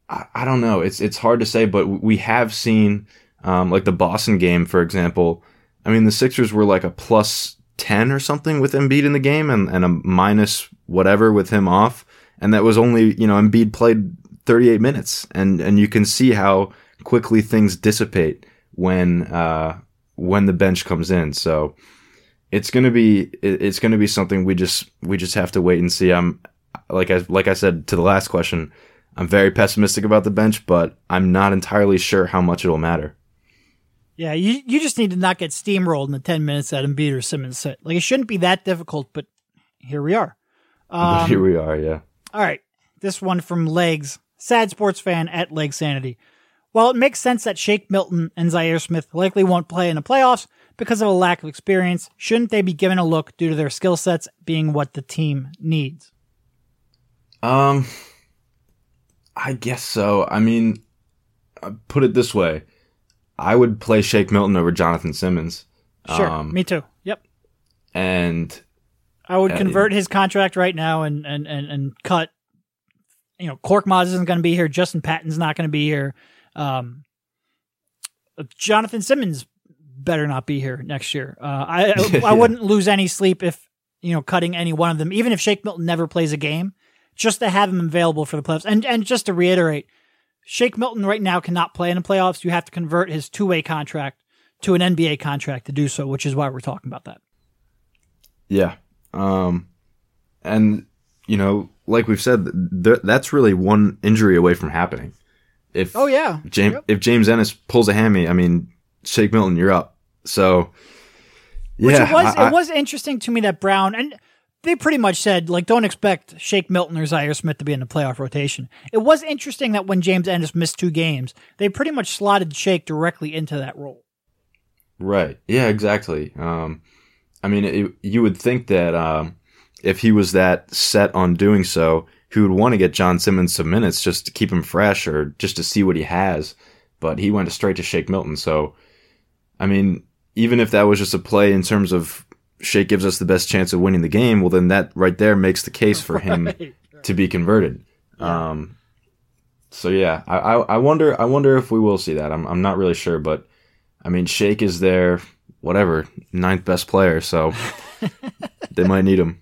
I, I, don't know. It's it's hard to say, but we have seen um, like the Boston game, for example. I mean, the Sixers were like a plus 10 or something with Embiid in the game and, and a minus whatever with him off. And that was only, you know, Embiid played 38 minutes. And, and you can see how quickly things dissipate when, uh, when the bench comes in. So it's going to be, it's to be something we just, we just have to wait and see. I'm, like I, like I said to the last question, I'm very pessimistic about the bench, but I'm not entirely sure how much it'll matter. Yeah, you you just need to not get steamrolled in the ten minutes that Embiid or Simmons sit. Like it shouldn't be that difficult, but here we are. Um, here we are, yeah. All right, this one from Legs, sad sports fan at Leg Sanity. While it makes sense that Shake Milton and Zhaire Smith likely won't play in the playoffs because of a lack of experience, shouldn't they be given a look due to their skill sets being what the team needs? Um, I guess so. I mean, uh, put it this way I would play Shake Milton over Jonathan Simmons. Sure, um, me too. Yep. And I would uh, convert his contract right now and and and, and cut. You know, Korkmaz isn't going to be here. Justin Patton's not going to be here. Um, Jonathan Simmons better not be here next year. Uh, I I, I wouldn't lose any sleep if you know cutting any one of them, even if Shake Milton never plays a game, just to have him available for the playoffs. And and just to reiterate, Shake Milton right now cannot play in the playoffs. You have to convert his two way contract to an NBA contract to do so, which is why we're talking about that. Yeah. Um, and, you know, like we've said, th- that's really one injury away from happening. If oh yeah, James yep. if James Ennis pulls a hammy, I mean, Shake Milton, you're up. So yeah, Which it was I, it was interesting to me that Brown and they pretty much said like don't expect Shake Milton or Zhaire Smith to be in the playoff rotation. It was interesting that when James Ennis missed two games, they pretty much slotted Shake directly into that role. Right. Yeah. Exactly. Um, I mean, it, you would think that um, if he was that set on doing so, he would want to get John Simmons some minutes just to keep him fresh or just to see what he has. But he went straight to Shake Milton. So, I mean, even if that was just a play in terms of Shake gives us the best chance of winning the game, well, then that right there makes the case for him right. to be converted. Yeah. Um, so yeah, I, I, I wonder I wonder if we will see that. I'm I'm not really sure, but I mean, Shake is their whatever ninth best player, so they might need him.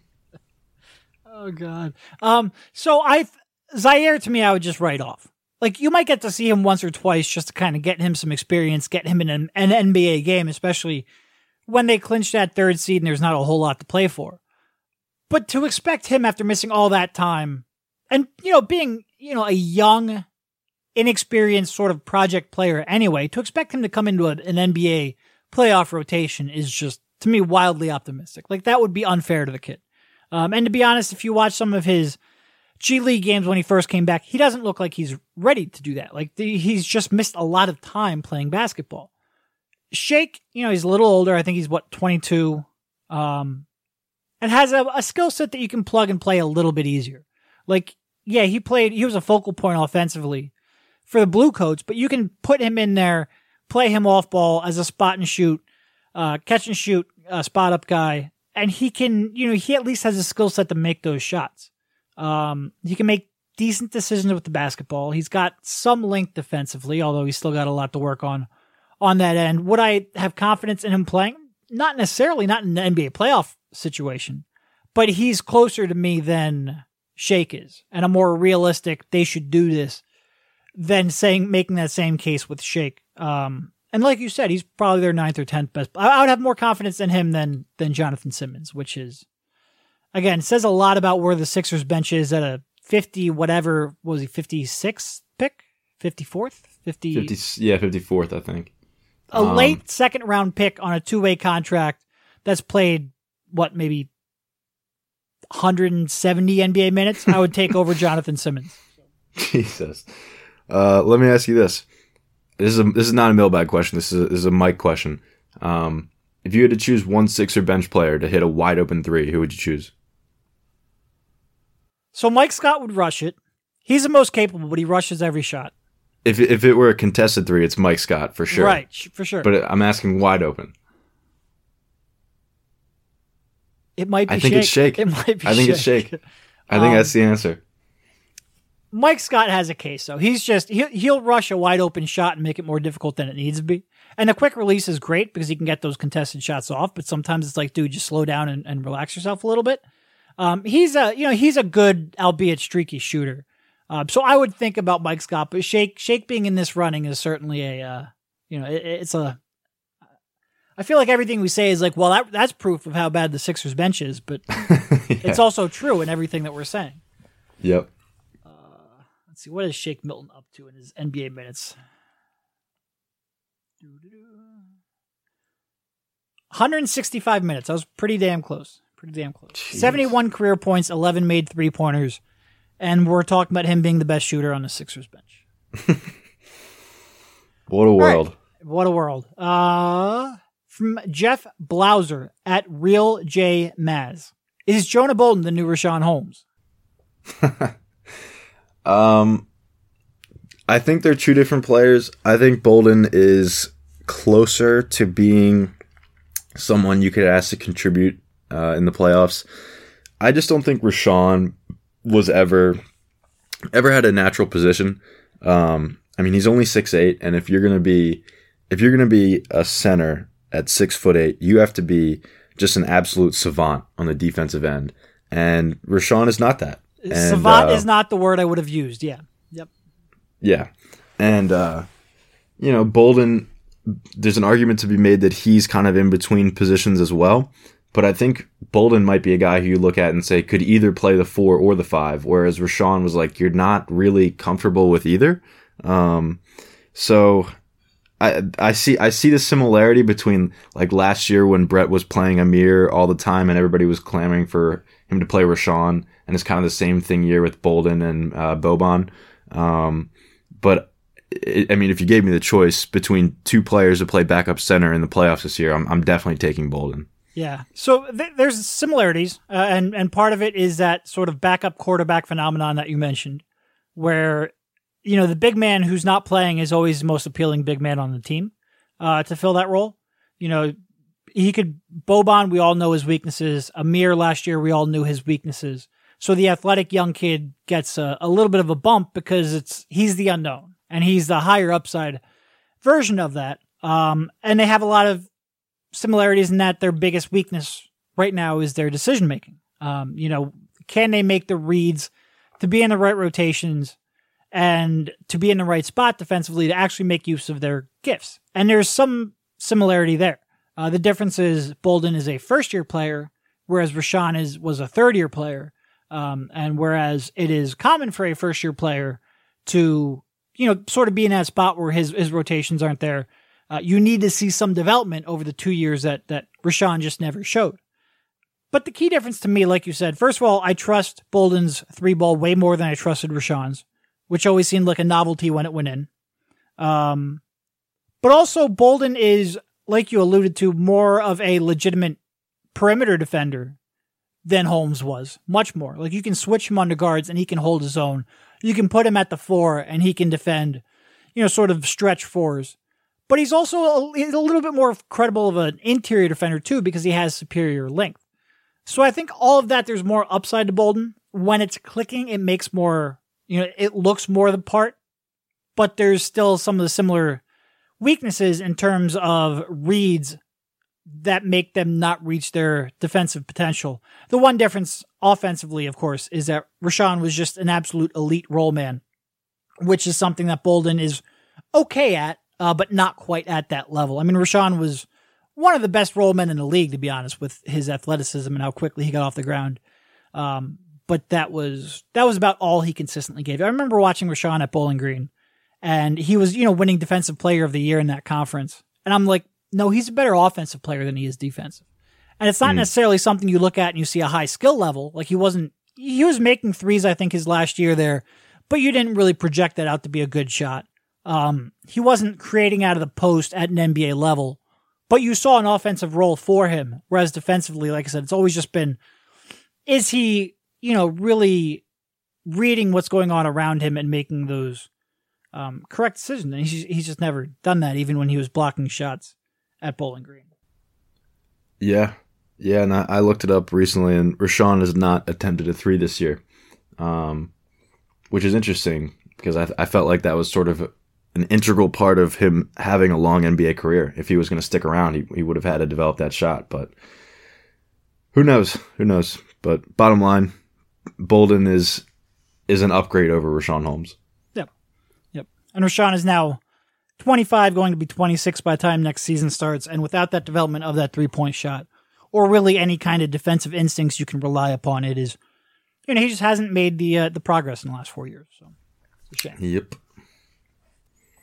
Oh God. Um. So I Zhaire to me, I would just write off. Like you might get to see him once or twice just to kind of get him some experience, get him in an, an NBA game, especially when they clinch that third seed and there's not a whole lot to play for. But to expect him after missing all that time and, you know, being, you know, a young, inexperienced sort of project player anyway, to expect him to come into a, an NBA playoff rotation is just, to me, wildly optimistic. Like that would be unfair to the kid. Um, and to be honest, if you watch some of his G League games when he first came back, he doesn't look like he's ready to do that. Like the, he's just missed a lot of time playing basketball. Shake, you know, he's a little older. I think he's what, 22. Um, and has a, a skill set that you can plug and play a little bit easier. Like, yeah, he played, he was a focal point offensively for the Blue Coats, but you can put him in there, play him off ball as a spot and shoot, uh, catch and shoot, uh, spot up guy. And he can, you know, he at least has a skill set to make those shots. Um, he can make decent decisions with the basketball. He's got some length defensively, although he's still got a lot to work on on that end. Would I have confidence in him playing? Not necessarily, not in the NBA playoff situation, but he's closer to me than Shake is, and a more realistic. They should do this than saying making that same case with Shake. Um, and like you said, he's probably their ninth or tenth best. I would have more confidence in him than than Jonathan Simmons, which is again says a lot about where the Sixers bench is at a fifty whatever was he fifty sixth pick, fifty fourth, 50, 50 yeah fifty fourth I think a um, late second round pick on a two way contract that's played what maybe 170 NBA minutes, I would take over Jonathan Simmons. Jesus. Uh, let me ask you this. This is a, this is not a mailbag question. This is a, this is a mic question. Um, if you had to choose one Sixer bench player to hit a wide open three, who would you choose? So Mike Scott would rush it. He's the most capable, but he rushes every shot if if it were a contested three, it's Mike Scott for sure. Right, for sure. But I'm asking wide open. It might be. I think shake. it's shake. It might be. I think shake. it's shake. I think um, that's the answer. Mike Scott has a case though. He's just he, he'll rush a wide open shot and make it more difficult than it needs to be. And the quick release is great because he can get those contested shots off. But sometimes it's like, dude, just slow down and, and relax yourself a little bit. Um, he's a you know he's a good albeit streaky shooter. Uh, so I would think about Mike Scott, but Shake Shake being in this running is certainly a uh, you know it, it's a. I feel like everything we say is like, well, that that's proof of how bad the Sixers bench is, but yeah. it's also true in everything that we're saying. Yep. Uh, let's see, what is Shake Milton up to in his NBA minutes? 165 minutes. I was pretty damn close. Pretty damn close. Jeez. 71 career points, 11 made three pointers and we're talking about him being the best shooter on the Sixers bench. what a world! Right. What a world! Uh, from Jeff Blauser at Real J Maz, is Jonah Bolden the new Richaun Holmes? um, I think they're two different players. I think Bolden is closer to being someone you could ask to contribute uh, in the playoffs. I just don't think Richaun was ever ever had a natural position. Um, I mean, he's only six eight, and if you're gonna be if you're gonna be a center at six foot eight, you have to be just an absolute savant on the defensive end. And Richaun is not that. And, savant uh, is not the word I would have used. Yeah. Yep. Yeah, and uh, you know Bolden. There's an argument to be made that he's kind of in between positions as well. But I think Bolden might be a guy who you look at and say could either play the four or the five, whereas Richaun was like, you're not really comfortable with either. Um, so I I see I see the similarity between like last year when Brett was playing Amir all the time and everybody was clamoring for him to play Richaun, and it's kind of the same thing here with Bolden and uh, Boban. Um, but it, I mean, if you gave me the choice between two players to play backup center in the playoffs this year, I'm I'm definitely taking Bolden. Yeah. So th- there's similarities, uh, and and part of it is that sort of backup quarterback phenomenon that you mentioned, where you know the big man who's not playing is always the most appealing big man on the team uh, to fill that role. You know, he could Boban. We all know his weaknesses. Amir last year, we all knew his weaknesses. So the athletic young kid gets a, a little bit of a bump because it's he's the unknown and he's the higher upside version of that. Um, and they have a lot of similarities in that their biggest weakness right now is their decision making. Um, you know, can they make the reads to be in the right rotations and to be in the right spot defensively to actually make use of their gifts? And there's some similarity there. Uh, the difference is Bolden is a first year player, whereas Richaun is was a third year player. Um, and whereas it is common for a first year player to, you know, sort of be in that spot where his, his rotations aren't there, uh, you need to see some development over the two years that that Richaun just never showed. But the key difference to me, like you said, first of all, I trust Bolden's three ball way more than I trusted Richaun's, which always seemed like a novelty when it went in. Um, but also Bolden is, like you alluded to, more of a legitimate perimeter defender than Holmes was. Much more. Like you can switch him under guards and he can hold his own. You can put him at the four and he can defend, you know, sort of stretch fours but he's also a, a, little bit more credible of an interior defender too because he has superior length. So I think all of that there's more upside to Bolden. When it's clicking, it makes more you know it looks more the part, but there's still some of the similar weaknesses in terms of reads that make them not reach their defensive potential. The one difference offensively, of course, is that Richaun was just an absolute elite roll man, which is something that Bolden is okay at uh, but not quite at that level. I mean, Richaun was one of the best roll men in the league, to be honest, with his athleticism and how quickly he got off the ground. Um, but that was that was about all he consistently gave. I remember watching Richaun at Bowling Green, and he was you know winning Defensive Player of the Year in that conference, and I'm like, no, he's a better offensive player than he is defensive. And it's not mm. necessarily something you look at and you see a high skill level. Like he wasn't, he was making threes, I think, his last year there, but you didn't really project that out to be a good shot. Um, he wasn't creating out of the post at an NBA level, but you saw an offensive role for him. Whereas defensively, like I said, it's always just been, is he, you know, really reading what's going on around him and making those um, correct decisions? And he's, he's just never done that, even when he was blocking shots at Bowling Green. Yeah. Yeah. And I, I looked it up recently, and Richaun has not attempted a three this year, um, which is interesting because I, I felt like that was sort of an integral part of him having a long NBA career. If he was going to stick around, he, he would have had to develop that shot. But who knows? Who knows? But bottom line, Bolden is is an upgrade over Richaun Holmes. Yep, yep. And Richaun is now 25, going to be 26 by the time next season starts. And without that development of that three point shot, or really any kind of defensive instincts you can rely upon, it is, you know, he just hasn't made the uh, the progress in the last four years. So it's a shame. Yep.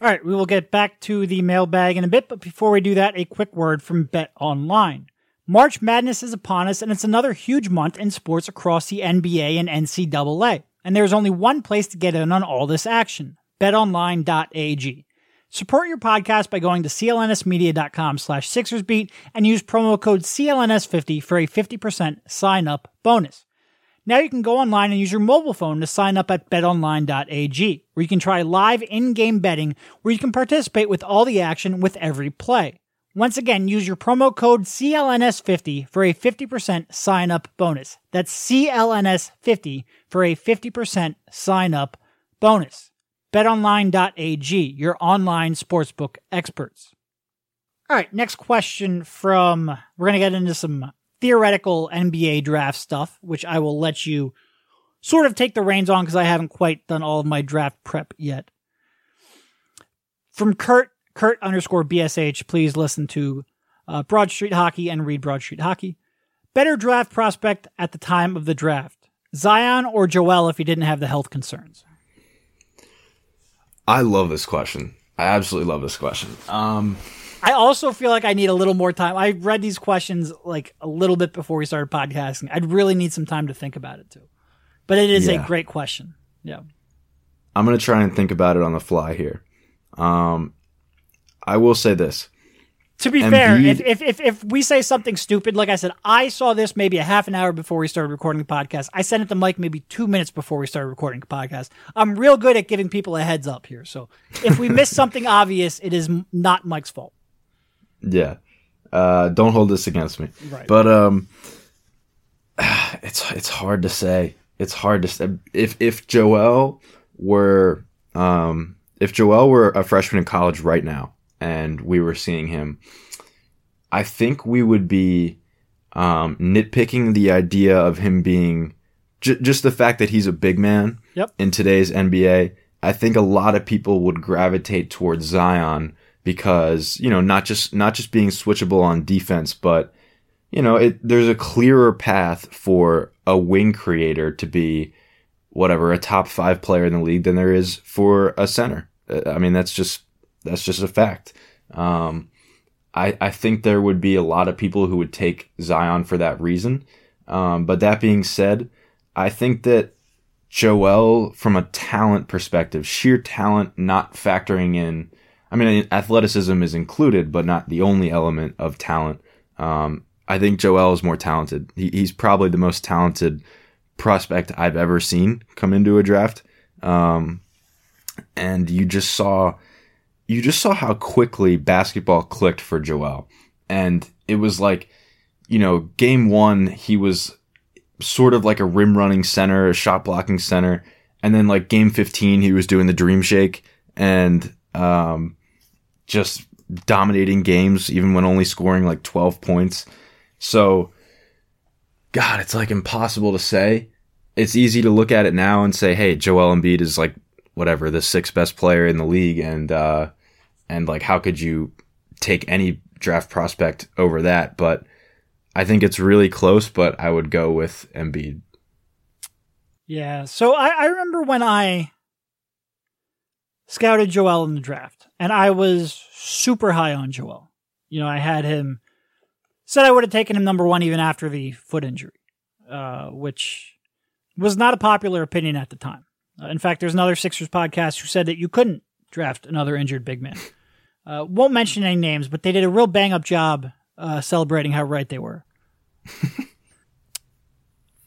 All right, we will get back to the mailbag in a bit, but before we do that, a quick word from Bet Online. March Madness is upon us, and it's another huge month in sports across the NBA and NCAA. And there's only one place to get in on all this action betonline.ag. Support your podcast by going to clnsmedia.com slash SixersBeat and use promo code CLNS50 for a 50% sign up bonus. Now you can go online and use your mobile phone to sign up at betonline.ag, where you can try live in game betting where you can participate with all the action with every play. Once again, use your promo code CLNS50 for a 50% sign up bonus. That's CLNS50 for a 50% sign up bonus. BetOnline.ag, your online sportsbook experts. All right, next question from we're going to get into some theoretical NBA draft stuff, which I will let you sort of take the reins on because I haven't quite done all of my draft prep yet. from Kurt, Kurt underscore BSH, please listen to uh, Broad Street Hockey and read Broad Street Hockey. Better draft prospect at the time of the draft Zion or Joel if he didn't have the health concerns? I love this question. I absolutely love this question. Um, I also feel like I need a little more time. I read these questions like a little bit before we started podcasting. I'd really need some time to think about it too. But it is Yeah. a great question. Yeah. I'm gonna try and think about it on the fly here. Um, I will say this. To be fair, if, if, if, if we say something stupid, like I said, I saw this maybe a half an hour before we started recording the podcast. I sent it to Mike maybe two minutes before we started recording the podcast. I'm real good at giving people a heads up here. So if we miss something obvious, it is not Mike's fault. Yeah. Uh, don't hold this against me. Right. But um, it's it's hard to say. It's hard to say. If if Joel were um if Joel were a freshman in college right now and we were seeing him, I think we would be um, nitpicking the idea of him being j- just the fact that he's a big man Yep. in today's NBA. I think a lot of people would gravitate towards Zion because you know not just not just being switchable on defense, but you know it, there's a clearer path for a wing creator to be whatever a top five player in the league than there is for a center. Uh, I mean that's just that's just a fact. Um, I I think there would be a lot of people who would take Zion for that reason. Um, but that being said, I think that Joel, from a talent perspective, sheer talent, not factoring in. I mean, athleticism is included, but not the only element of talent. Um, I think Joel is more talented. He, he's probably the most talented prospect I've ever seen come into a draft. Um, and you just saw, you just saw how quickly basketball clicked for Joel. And it was like, you know, game one, he was sort of like a rim running center, a shot blocking center. And then like game 15, he was doing the dream shake and, um, just dominating games, even when only scoring like 12 points. So, God, it's like impossible to say. It's easy to look at it now and say, hey, Joel Embiid is like whatever, the sixth best player in the league. And, uh, and like, how could you take any draft prospect over that? But I think it's really close, but I would go with Embiid. Yeah. So I, I remember when I scouted Joel in the draft, and I was super high on Joel. You know, I had him said I would have taken him number one even after the foot injury, uh, which was not a popular opinion at the time. Uh, in fact, there's another Sixers podcast who said that you couldn't draft another injured big man. Uh, won't mention any names, but they did a real bang up job uh, celebrating how right they were.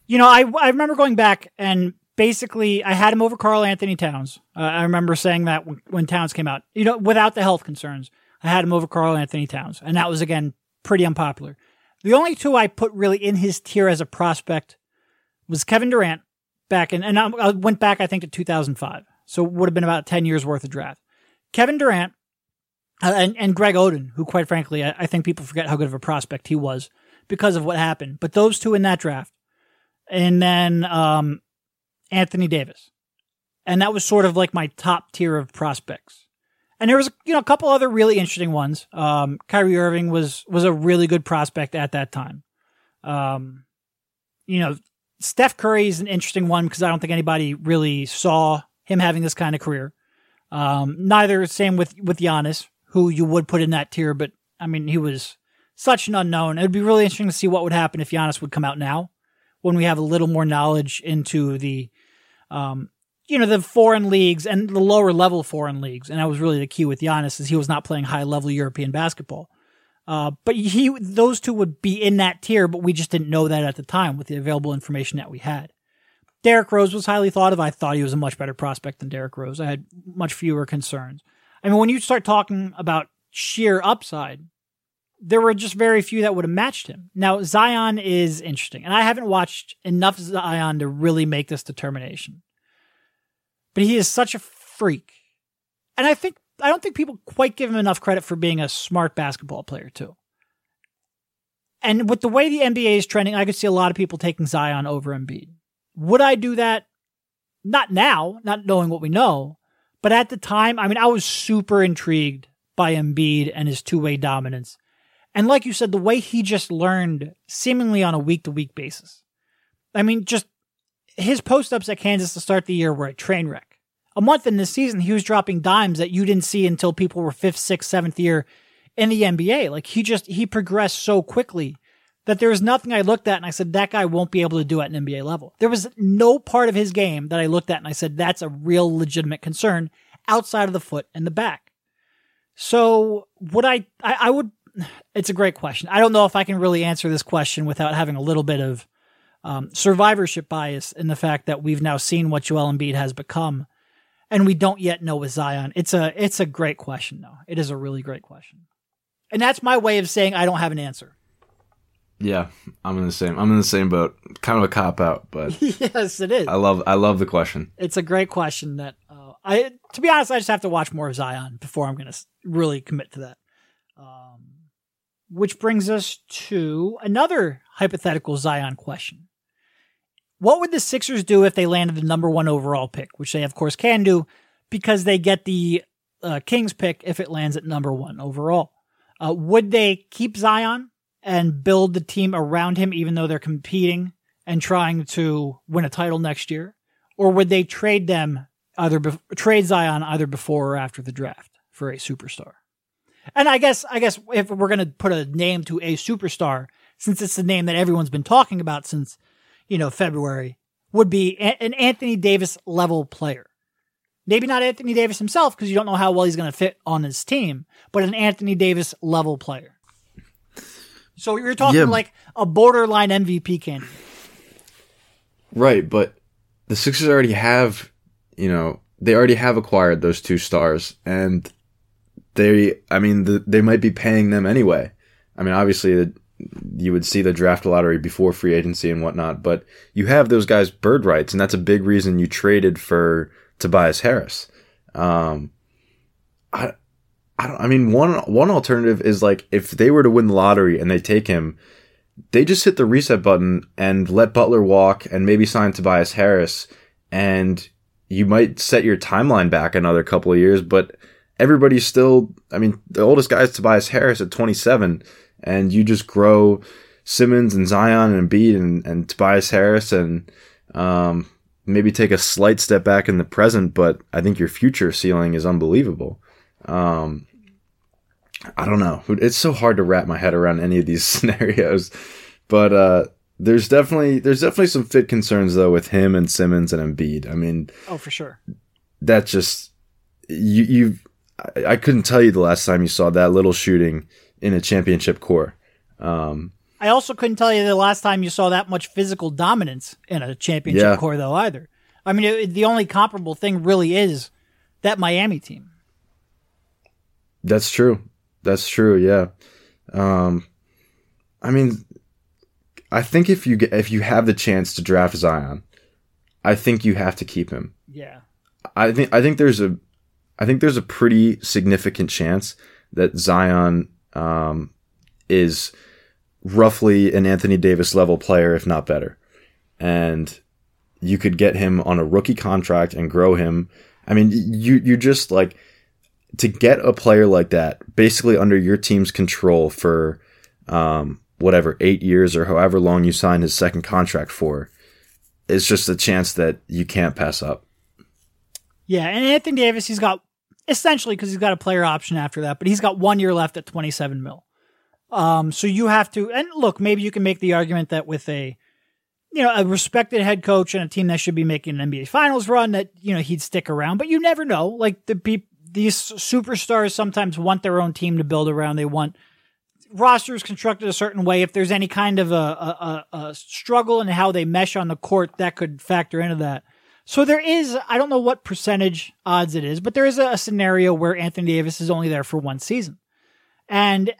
you know, I I remember going back and basically I had him over Karl-Anthony Towns. Uh, I remember saying that when, Towns came out. You know, without the health concerns, I had him over Karl-Anthony Towns, and that was again pretty unpopular. The only two I put really in his tier as a prospect was Kevin Durant back in, and I, I went back I think to 2005, so it would have been about 10 years worth of draft. Kevin Durant uh, and and Greg Oden, who quite frankly I, I think people forget how good of a prospect he was because of what happened. But those two in that draft, and then um, Anthony Davis, and that was sort of like my top tier of prospects. And there was you know a couple other really interesting ones. Um, Kyrie Irving was was a really good prospect at that time. Um, you know, Steph Curry is an interesting one because I don't think anybody really saw him having this kind of career. Um, neither same with with Giannis, who you would put in that tier, but I mean he was such an unknown. It would be really interesting to see what would happen if Giannis would come out now, when we have a little more knowledge into the, um, you know, the foreign leagues and the lower level foreign leagues. And that was really the key with Giannis is he was not playing high level European basketball. Uh, but he, those two would be in that tier, but we just didn't know that at the time with the available information that we had. Derrick Rose was highly thought of. I thought he was a much better prospect than Derrick Rose. I had much fewer concerns. I mean, when you start talking about sheer upside, there were just very few that would have matched him. Now, Zion is interesting, and I haven't watched enough Zion to really make this determination. But he is such a freak. And I think I don't think people quite give him enough credit for being a smart basketball player too. And with the way the NBA is trending, I could see a lot of people taking Zion over Embiid. Would I do that? Not now, not knowing what we know, But at the time, I mean, I was super intrigued by Embiid and his two way dominance. And like you said, the way he just learned seemingly on a week to week basis. I mean, just his post ups at Kansas to start the year were a train wreck. A month in this season, he was dropping dimes that you didn't see until people were fifth, sixth, seventh year in the NBA. Like he just, he progressed so quickly that there was nothing I looked at and I said, that guy won't be able to do at an NBA level. There was no part of his game that I looked at and I said, that's a real legitimate concern outside of the foot and the back. So would I, I, I would, it's a great question. I don't know if I can really answer this question without having a little bit of um, survivorship bias in the fact that we've now seen what Joel Embiid has become, and we don't yet know with Zion. It's a it's a great question, though. It is a really great question, and that's my way of saying I don't have an answer. Yeah, I'm in the same. I'm in the same boat. Kind of a cop out, but yes, it is. I love I love the question. It's a great question that uh, I to be honest, I just have to watch more of Zion before I'm going to really commit to that. Um, which brings us to another hypothetical Zion question. What would the Sixers do if they landed the number one overall pick, which they of course can do because they get the uh, Kings pick if it lands at number one overall? Uh, would they keep Zion and build the team around him, even though they're competing and trying to win a title next year, or would they trade them either be- trade Zion either before or after the draft for a superstar? And I guess I guess if we're gonna put a name to a superstar, since it's the name that everyone's been talking about since you know, February would be an Anthony Davis level player. Maybe not Anthony Davis himself because you don't know how well he's going to fit on his team, but an Anthony Davis level player. So you're talking yeah. like a borderline MVP candidate. Right, but the Sixers already have, you know, they already have acquired those two stars and they I mean, the, they might be paying them anyway. I mean, obviously you would see the draft lottery before free agency and whatnot, but you have those guys bird rights, and that's a big reason you traded for Tobias Harris. Um, I, I don't. I mean, one one alternative is like if they were to win the lottery and they take him, they just hit the reset button and let Butler walk and maybe sign Tobias Harris, and you might set your timeline back another couple of years, but everybody's still. I mean, the oldest guy is Tobias Harris at 27 and you just grow Simmons and Zion and Embiid and, and Tobias Harris and um, maybe take a slight step back in the present, but I think your future ceiling is unbelievable. Um, I don't know. It's so hard to wrap my head around any of these scenarios, but uh, there's definitely there's definitely some fit concerns though with him and Simmons and Embiid. I mean, oh for sure. That just you you I, I couldn't tell you the last time you saw that little shooting in a championship core. Um, I also couldn't tell you the last time you saw that much physical dominance in a championship yeah. core, though, either. I mean, it, the only comparable thing really is that Miami team. That's true. That's true. Yeah. Um, I mean, I think if you get, if you have the chance to draft Zion, I think you have to keep him. Yeah. I think I think there's a I think there's a pretty significant chance that Zion um, is roughly an Anthony Davis level player, if not better. And you could get him on a rookie contract and grow him. I mean, you you just like to get a player like that basically under your team's control for um, whatever eight years or however long you sign his second contract for. It's just a chance that you can't pass up. Yeah, and Anthony Davis, he's got essentially because he's got a player option after that, but he's got one year left at 27 mil. Um, so you have to, and look, maybe you can make the argument that with a, you know, a respected head coach and a team that should be making an NBA Finals run, that you know he'd stick around. But you never know. Like the these superstars sometimes want their own team to build around. They want rosters constructed a certain way. If there's any kind of a, a, a struggle in how they mesh on the court, that could factor into that. So there is, I don't know what percentage odds it is, but there is a, a scenario where Anthony Davis is only there for one season. And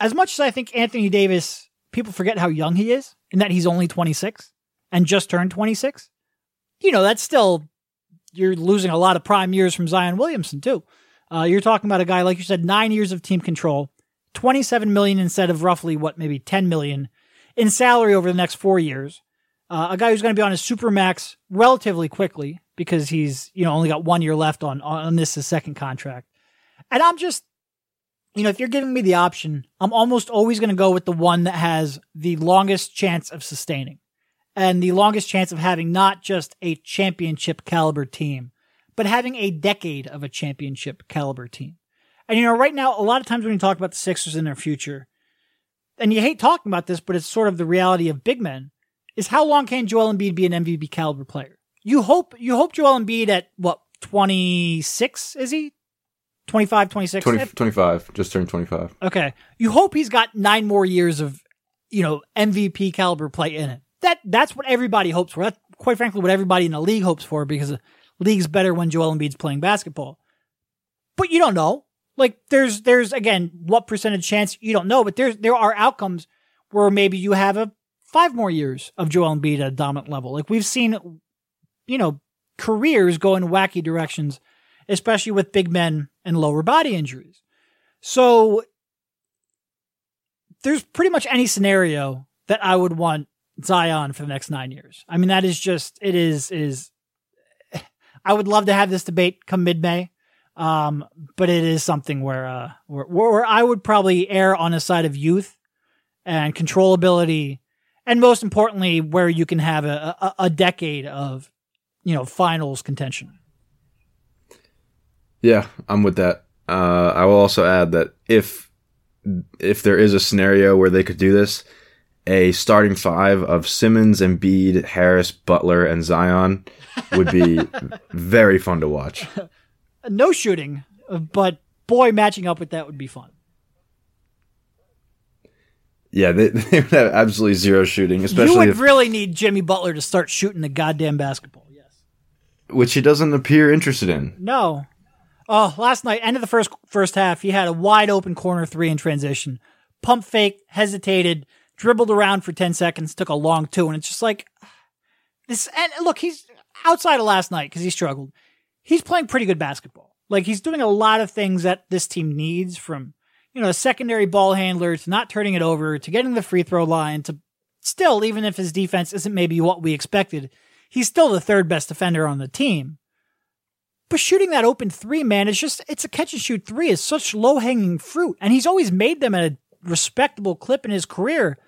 as much as I think Anthony Davis, people forget how young he is and that he's only 26 and just turned 26. You know, that's still, you're losing a lot of prime years from Zion Williamson, too. Uh, you're talking about a guy, like you said, nine years of team control, 27 million instead of roughly what, maybe 10 million in salary over the next four years. Uh, a guy who's going to be on a super max relatively quickly, because he's you know only got one year left on on this his second contract, and I'm just you know if you're giving me the option, I'm almost always going to go with the one that has the longest chance of sustaining, and the longest chance of having not just a championship caliber team, but having a decade of a championship caliber team. And you know, right now, a lot of times when you talk about the Sixers in their future, and you hate talking about this, but it's sort of the reality of big men, is how long can Joel Embiid be an MVP caliber player? You hope you hope Joel Embiid at what 26 is he? 25, 26? 20, 25, just turned 25. Okay. You hope he's got 9 more years of, you know, MVP caliber play in it. That that's what everybody hopes for. That's quite frankly what everybody in the league hopes for because the league's better when Joel Embiid's playing basketball. But you don't know. Like there's there's again what percentage chance you don't know, but there's there are outcomes where maybe you have a five more years of Joel Embiid at a dominant level. Like we've seen, you know, careers go in wacky directions, especially with big men and lower body injuries. So there's pretty much any scenario that I would want Zion for the next nine years. I mean, that is just it is is. I would love to have this debate come mid May. Um, but it is something where, uh, where, where I would probably err on the side of youth and controllability, and most importantly, where you can have a, a, a decade of, you know, finals contention. Yeah, I'm with that. Uh, I will also add that if if there is a scenario where they could do this, a starting five of Simmons, Embiid, Harris, Butler, and Zion would be very fun to watch no shooting, but boy, matching up with that would be fun. Yeah, they, they would have absolutely zero shooting, especially. You would if, really need Jimmy Butler to start shooting the goddamn basketball. Yes, which he doesn't appear interested in. No. Oh, last night, end of the first first half, he had a wide open corner three in transition, pump fake, hesitated, dribbled around for ten seconds, took a long two, and it's just like this. And look, he's outside of last night because he struggled he's playing pretty good basketball. Like he's doing a lot of things that this team needs from, you know, a secondary ball handler to not turning it over to getting the free throw line to still, even if his defense isn't maybe what we expected, he's still the third best defender on the team. But shooting that open three, man, it's just, it's a catch and shoot three is such low hanging fruit. And he's always made them at a respectable clip in his career.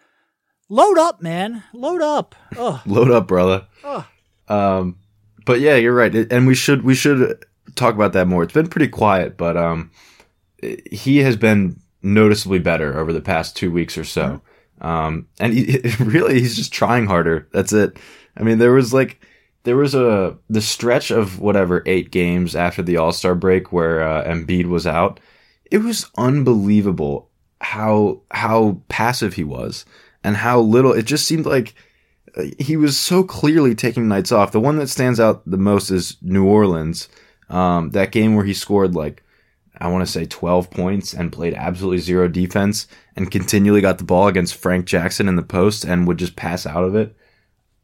Load up, man. Load up. Ugh. Load up, brother. Ugh. Um, but yeah, you're right, and we should we should talk about that more. It's been pretty quiet, but um, he has been noticeably better over the past two weeks or so. Mm-hmm. Um, and he, really, he's just trying harder. That's it. I mean, there was like there was a the stretch of whatever eight games after the All Star break where uh, Embiid was out. It was unbelievable how how passive he was and how little. It just seemed like he was so clearly taking nights off. The one that stands out the most is New Orleans. Um, that game where he scored like I want to say 12 points and played absolutely zero defense and continually got the ball against Frank Jackson in the post and would just pass out of it.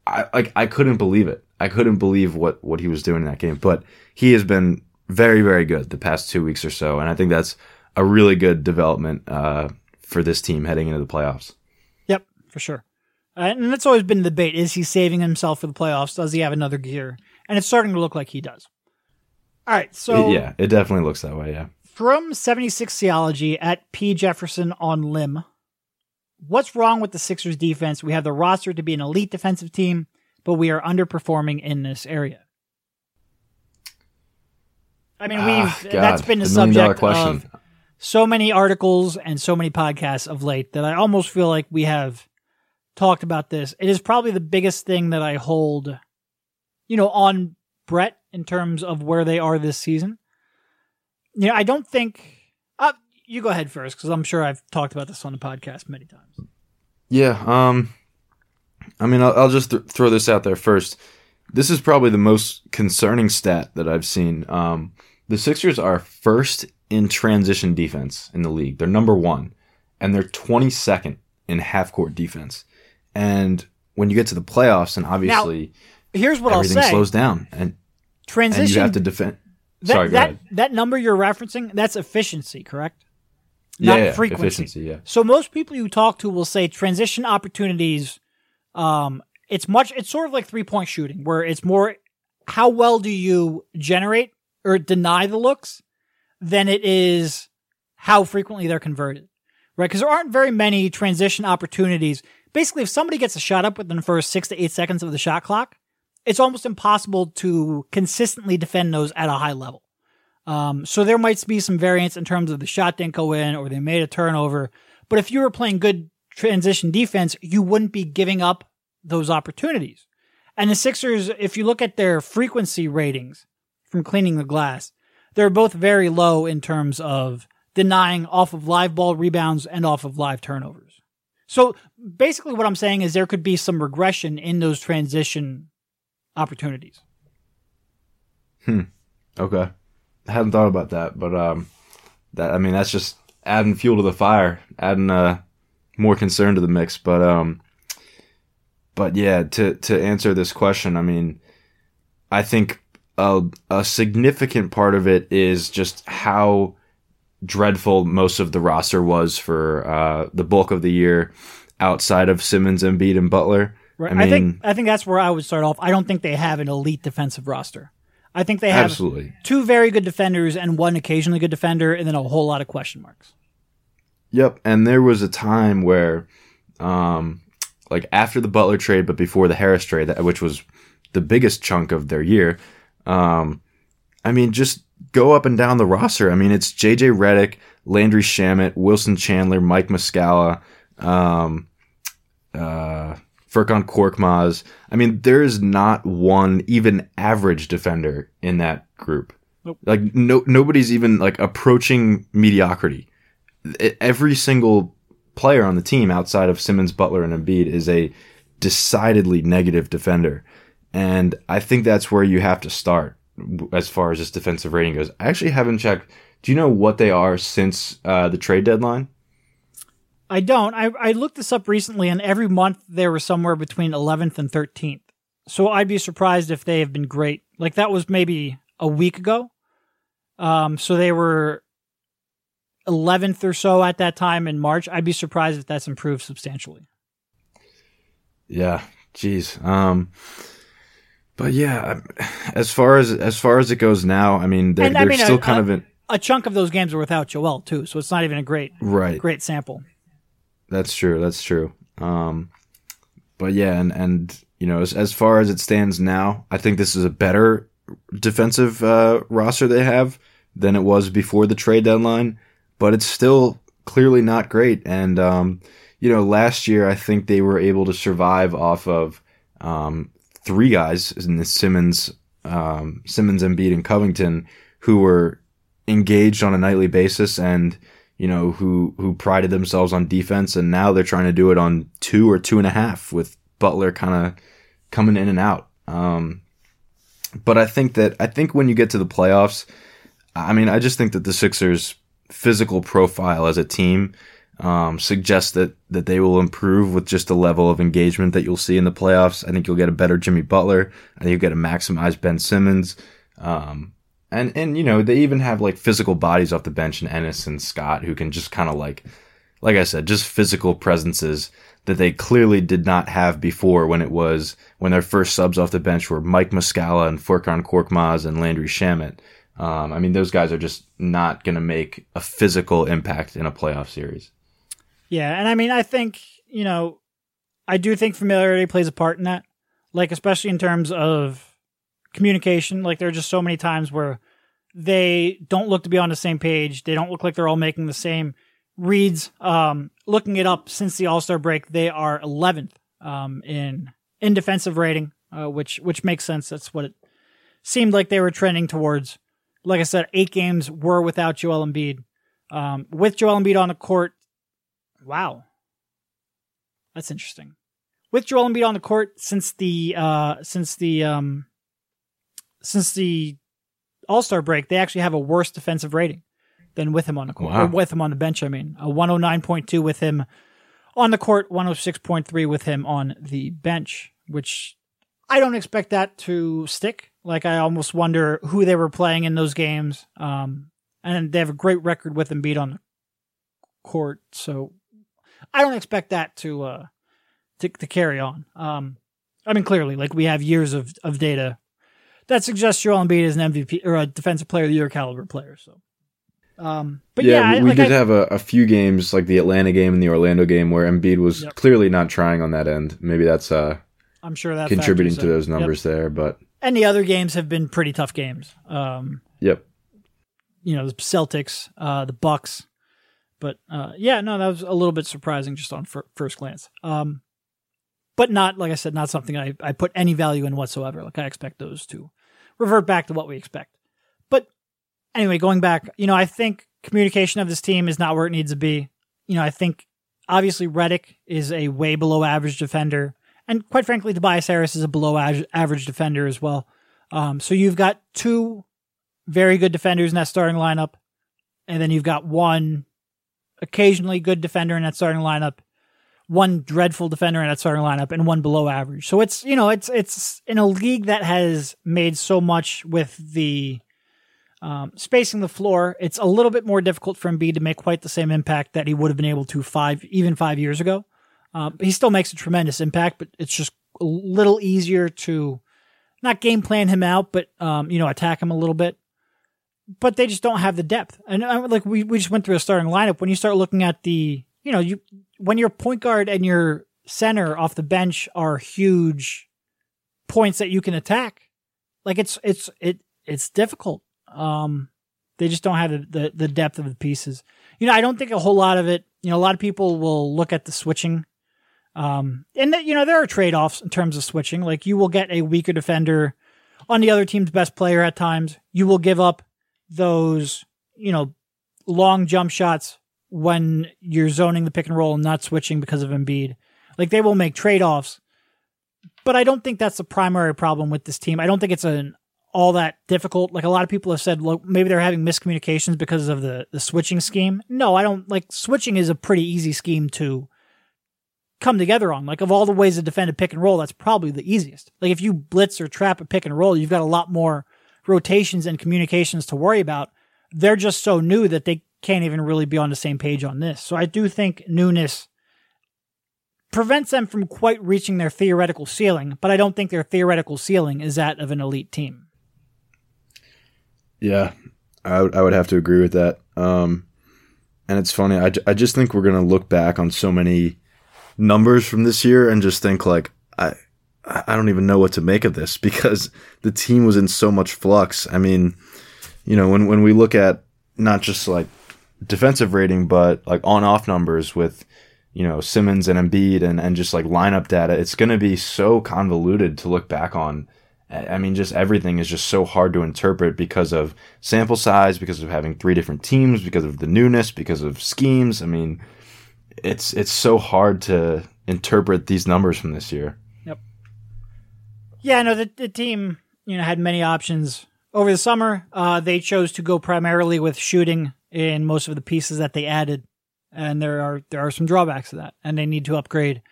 I like I couldn't believe it. I couldn't believe what what he was doing in that game. But he has been very very good the past two weeks or so, and I think that's a really good development uh, for this team heading into the playoffs. Yep, for sure. Uh, and that's always been the debate: is he saving himself for the playoffs? Does he have another gear? And it's starting to look like he does. All right, so yeah, it definitely looks that way. Yeah. From 76 Theology at P Jefferson on Limb. What's wrong with the Sixers defense? We have the roster to be an elite defensive team, but we are underperforming in this area. I mean, we've ah, that's been the, the subject of so many articles and so many podcasts of late that I almost feel like we have talked about this. It is probably the biggest thing that I hold, you know, on Brett in terms of where they are this season. You know, I don't think. Uh, you go ahead first because I'm sure I've talked about this on the podcast many times. Yeah. Um. I mean, I'll, I'll just th- throw this out there first. This is probably the most concerning stat that I've seen. Um, the Sixers are first in transition defense in the league. They're number one, and they're 22nd in half court defense. And when you get to the playoffs, and obviously, now, here's what everything I'll say: slows down, and transition. And you have to defend. That, Sorry, that that number you're referencing that's efficiency, correct? Not yeah, yeah, frequency. Efficiency, yeah. So most people you talk to will say transition opportunities. Um, it's much. It's sort of like three point shooting, where it's more how well do you generate or deny the looks than it is how frequently they're converted, right? Because there aren't very many transition opportunities. Basically, if somebody gets a shot up within the first six to eight seconds of the shot clock, it's almost impossible to consistently defend those at a high level. Um, so there might be some variance in terms of the shot didn't go in or they made a turnover. But if you were playing good transition defense, you wouldn't be giving up those opportunities. And the Sixers, if you look at their frequency ratings from cleaning the glass, they're both very low in terms of denying off of live ball rebounds and off of live turnovers. So basically, what I'm saying is there could be some regression in those transition opportunities. Hmm. Okay. I hadn't thought about that, but um, that I mean that's just adding fuel to the fire, adding uh more concern to the mix. But um, but yeah, to to answer this question, I mean, I think a a significant part of it is just how dreadful most of the roster was for uh, the bulk of the year outside of Simmons, Embiid, and Butler. Right. I, mean, I think I think that's where I would start off. I don't think they have an elite defensive roster. I think they have absolutely. two very good defenders and one occasionally good defender, and then a whole lot of question marks. Yep, and there was a time where, um, like after the Butler trade, but before the Harris trade, which was the biggest chunk of their year. Um, I mean, just go up and down the roster. I mean, it's JJ Redick, Landry Shamet, Wilson Chandler, Mike Muscala, um, uh, Furkan Korkmaz. I mean, there is not one even average defender in that group. Nope. Like no, nobody's even like approaching mediocrity. Every single player on the team outside of Simmons, Butler, and Embiid is a decidedly negative defender. And I think that's where you have to start as far as this defensive rating goes. I actually haven't checked. Do you know what they are since uh, the trade deadline? I don't. I, I looked this up recently, and every month they were somewhere between 11th and 13th. So I'd be surprised if they have been great. Like that was maybe a week ago. Um, so they were 11th or so at that time in March. I'd be surprised if that's improved substantially. Yeah, jeez. Um, but yeah, as far as as far as it goes now, I mean, they're, they're mean, still a, kind a, of in. A chunk of those games are without Joel too, so it's not even a great right great sample. That's true. That's true. Um, but yeah, and and you know, as as far as it stands now, I think this is a better defensive uh, roster they have than it was before the trade deadline but it's still clearly not great. And, um, you know, last year I think they were able to survive off of um, three guys in the Simmons, um, Simmons, Embiid, and Covington who were engaged on a nightly basis and you know who who prided themselves on defense, and now they're trying to do it on two or two and a half with Butler kind of coming in and out. Um, but I think that I think when you get to the playoffs, I mean, I just think that the Sixers physical profile as a team um, suggests that that they will improve with just the level of engagement that you'll see in the playoffs. I think you'll get a better Jimmy Butler. I think you'll get a maximized Ben Simmons. Um, and and you know they even have like physical bodies off the bench in Ennis and Scott who can just kind of like, like I said, just physical presences that they clearly did not have before when it was when their first subs off the bench were Mike Muscala and Furkan Korkmaz and Landry Shamet. Um, I mean, those guys are just not going to make a physical impact in a playoff series. Yeah, and I mean, I think you know, I do think familiarity plays a part in that. Like, especially in terms of communication. Like, there are just so many times where they don't look to be on the same page. They don't look like they're all making the same reads. Um, looking it up since the All Star break, they are 11th um, in in defensive rating, uh, which which makes sense. That's what it seemed like they were trending towards like I said, eight games were without Joel Embiid. Um, with Joel Embiid on the court, wow, that's interesting. With Joel Embiid on the court since the uh, since the um, since the All Star break, they actually have a worse defensive rating than with him on the court. Wow. With him on the bench, I mean, a one hundred oh nine point two with him on the court, 106.3 with him on the bench, which I don't expect that to stick. Like I almost wonder who they were playing in those games. Um, and they have a great record with Embiid on the court, so I don't expect that to uh to, to carry on. Um, I mean, clearly, like we have years of of data that suggests Joel Embiid is an MVP or a defensive player of the year caliber player. So, um, but yeah, yeah we, like did I, have a, a, few games like the Atlanta game and the Orlando game where Embiid was yep. clearly not trying on that end. Maybe that's uh, I'm sure that contributing to those numbers yep. there, but and the other games have been pretty tough games. Um, yep. You know the Celtics, uh, the Bucks, but uh, yeah, no, that was a little bit surprising just on fir- first glance. Um, but not like I said, not something I, I put any value in whatsoever. Like I expect those to revert back to what we expect. But anyway, going back, you know, I think communication of this team is not where it needs to be. You know, I think obviously Redick is a way below average defender, and quite frankly, Tobias Harris is a below average defender as well. Um, so you've got two very good defenders in that starting lineup, and then you've got one occasionally good defender in that starting lineup, one dreadful defender in that starting lineup and one below average. So it's you know it's it's in a league that has made so much with the um, spacing the floor. It's a little bit more difficult for Embiid to make quite the same impact that he would have been able to five even five years ago. Um, he still makes a tremendous impact, but it's just a little easier to not game plan him out, but um, you know attack him a little bit. But they just don't have the depth, and uh, like we we just went through a starting lineup. When you start looking at the you know you when your point guard and your center off the bench are huge points that you can attack, like it's it's it it's difficult. Um, they just don't have the, the, the depth of the pieces. You know, I don't think a whole lot of it. You know, a lot of people will look at the switching, um, and that you know there are trade offs in terms of switching. Like you will get a weaker defender on the other team's best player at times. You will give up those you know long jump shots when you're zoning the pick and roll and not switching because of Embiid. Like they will make trade offs, but I don't think that's the primary problem with this team. I don't think it's an all that difficult. Like a lot of people have said, look, maybe they're having miscommunications because of the the switching scheme. No, I don't. Like switching is a pretty easy scheme to come together on. Like of all the ways to defend a pick and roll, that's probably the easiest. Like if you blitz or trap a pick and roll, you've got a lot more rotations and communications to worry about. They're just so new that they can't even really be on the same page on this. So I do think newness prevents them from quite reaching their theoretical ceiling, but I don't think their theoretical ceiling is that of an elite team. Yeah, I would, I would have to agree with that. Um, and it's funny, I, I just think we're going to look back on so many numbers from this year and just think like, I, I don't even know what to make of this because the team was in so much flux. I mean, you know, when, when we look at not just like defensive rating, but like on off numbers with, you know, Simmons and Embiid and, and just like lineup data, it's going to be so convoluted to look back on. I mean, just everything is just so hard to interpret because of sample size, because of having three different teams, because of the newness, because of schemes. I mean, it's it's so hard to interpret these numbers from this year. Yep. Yeah, no, the, the team you know had many options over the summer. Uh, they chose to go primarily with shooting in most of the pieces that they added, and there are there are some drawbacks to that, and they need to upgrade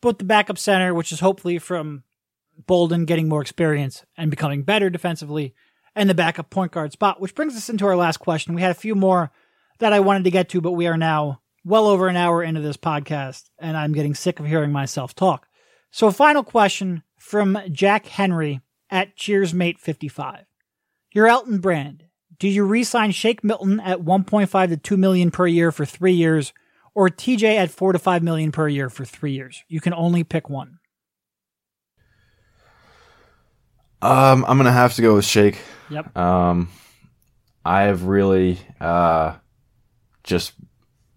both the backup center, which is hopefully from Bolden getting more experience and becoming better defensively, and the backup point guard spot, which brings us into our last question. We had a few more that I wanted to get to, but we are now well over an hour into this podcast, and I'm getting sick of hearing myself talk. So, final question from Jack Henry at CheersMate 55. You're Elton Brand do you re-sign Shake Milton at 1.5 to 2 million per year for three years, or TJ at 4 to 5 million per year for three years? You can only pick one. Um, I'm gonna have to go with Shake. Yep. Um, I have really uh just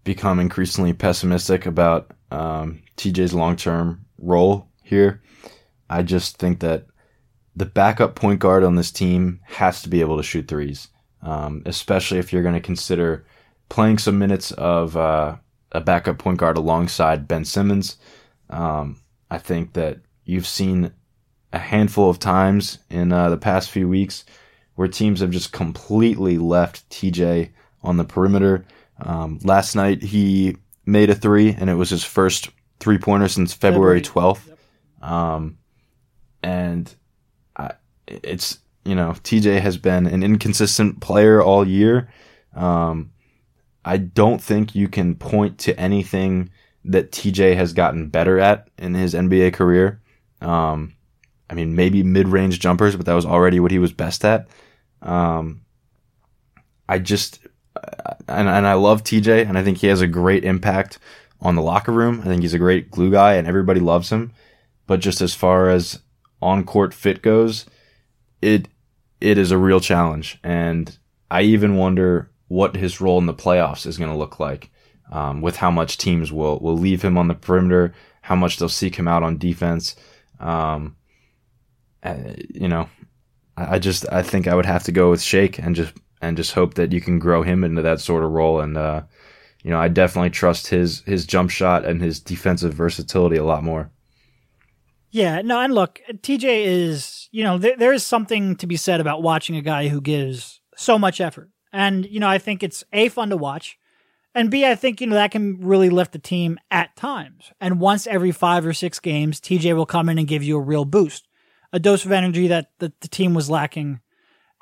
become increasingly pessimistic about um, TJ's long term role here. I just think that the backup point guard on this team has to be able to shoot threes um, especially if you're going to consider playing some minutes of uh, a backup point guard alongside Ben Simmons. Um, I think that you've seen a handful of times in uh, the past few weeks where teams have just completely left TJ on the perimeter. Um, last night he made a three, and it was his first three pointer since February twelfth. Um, and I, it's you know, TJ has been an inconsistent player all year. Um, I don't think you can point to anything that TJ has gotten better at in his NBA career. Um, I mean, maybe mid range jumpers, but that was already what he was best at. Um, I just, and, and I love TJ, and I think he has a great impact on the locker room. I think he's a great glue guy, and everybody loves him. But just as far as on court fit goes, it it is a real challenge, and I even wonder what his role in the playoffs is going to look like, um, with how much teams will will leave him on the perimeter, how much they'll seek him out on defense. Um, uh, you know, I just I think I would have to go with Shake and just and just hope that you can grow him into that sort of role. And uh, you know, I definitely trust his his jump shot and his defensive versatility a lot more. Yeah, no, and look, TJ is, you know, there, there is something to be said about watching a guy who gives so much effort. And, you know, I think it's A, fun to watch. And B, I think, you know, that can really lift the team at times. And once every five or six games, TJ will come in and give you a real boost, a dose of energy that the, the team was lacking.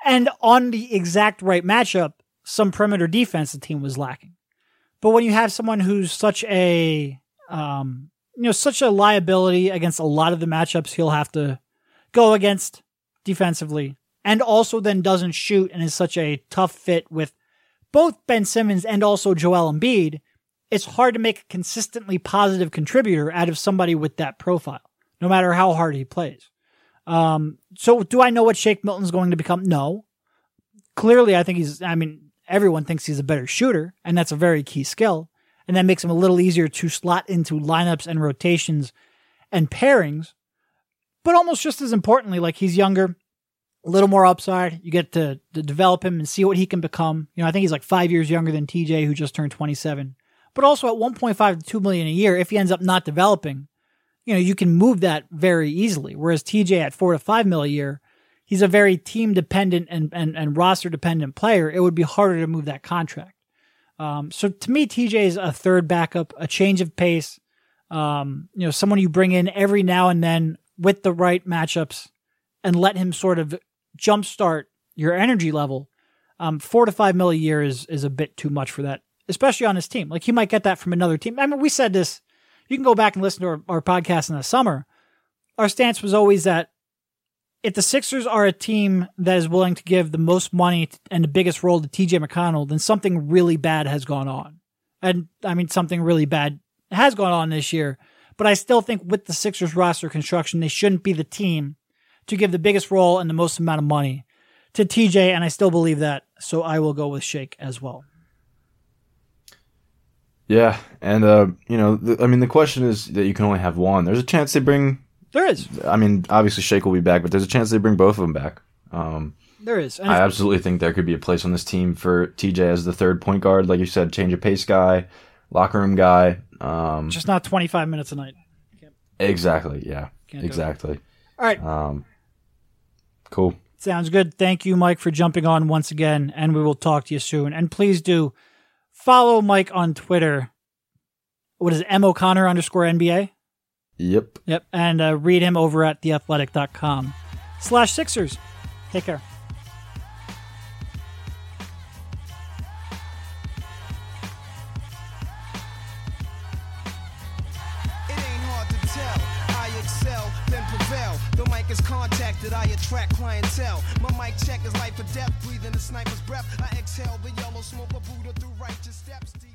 And on the exact right matchup, some perimeter defense the team was lacking. But when you have someone who's such a, um, you know, such a liability against a lot of the matchups he'll have to go against defensively, and also then doesn't shoot and is such a tough fit with both Ben Simmons and also Joel Embiid, it's hard to make a consistently positive contributor out of somebody with that profile, no matter how hard he plays. Um, so do I know what Shake Milton's going to become? No. Clearly, I think he's, I mean, everyone thinks he's a better shooter, and that's a very key skill and that makes him a little easier to slot into lineups and rotations and pairings. But almost just as importantly, like he's younger, a little more upside. You get to, to develop him and see what he can become. You know, I think he's like five years younger than TJ, who just turned 27. But also at 1.5 to 2 million a year, if he ends up not developing, you know, you can move that very easily. Whereas TJ at 4 to 5 mil a year, he's a very team dependent and, and, and roster dependent player. It would be harder to move that contract. Um, so to me, TJ is a third backup, a change of pace. Um, you know, someone you bring in every now and then with the right matchups and let him sort of jumpstart your energy level. Um, four to five mil a year is is a bit too much for that, especially on his team. Like he might get that from another team. I mean, we said this. You can go back and listen to our, our podcast in the summer. Our stance was always that if the Sixers are a team that is willing to give the most money and the biggest role to TJ McConnell, then something really bad has gone on. And I mean, something really bad has gone on this year. But I still think with the Sixers roster construction, they shouldn't be the team to give the biggest role and the most amount of money to TJ. And I still believe that. So I will go with Shake as well. Yeah. And, uh, you know, the, I mean, the question is that you can only have one. There's a chance they bring there is. I mean, obviously Shake will be back, but there's a chance they bring both of them back. Um, there is. And I absolutely think there could be a place on this team for TJ as the third point guard, like you said, change of pace guy, locker room guy. Um, Just not 25 minutes a night. Exactly. Yeah. exactly. All right. Um, cool. Sounds good. Thank you, Mike, for jumping on once again, and we will talk to you soon. And please do follow Mike on Twitter. What is it? M O'Connor underscore NBA? Yep. Yep. And uh, read him over at theathletic.com slash Sixers. Take care. is contacted, I attract clientele. My mic check is life or death, breathing the sniper's breath. I exhale the yellow smoke of Buddha through righteous steps. Deep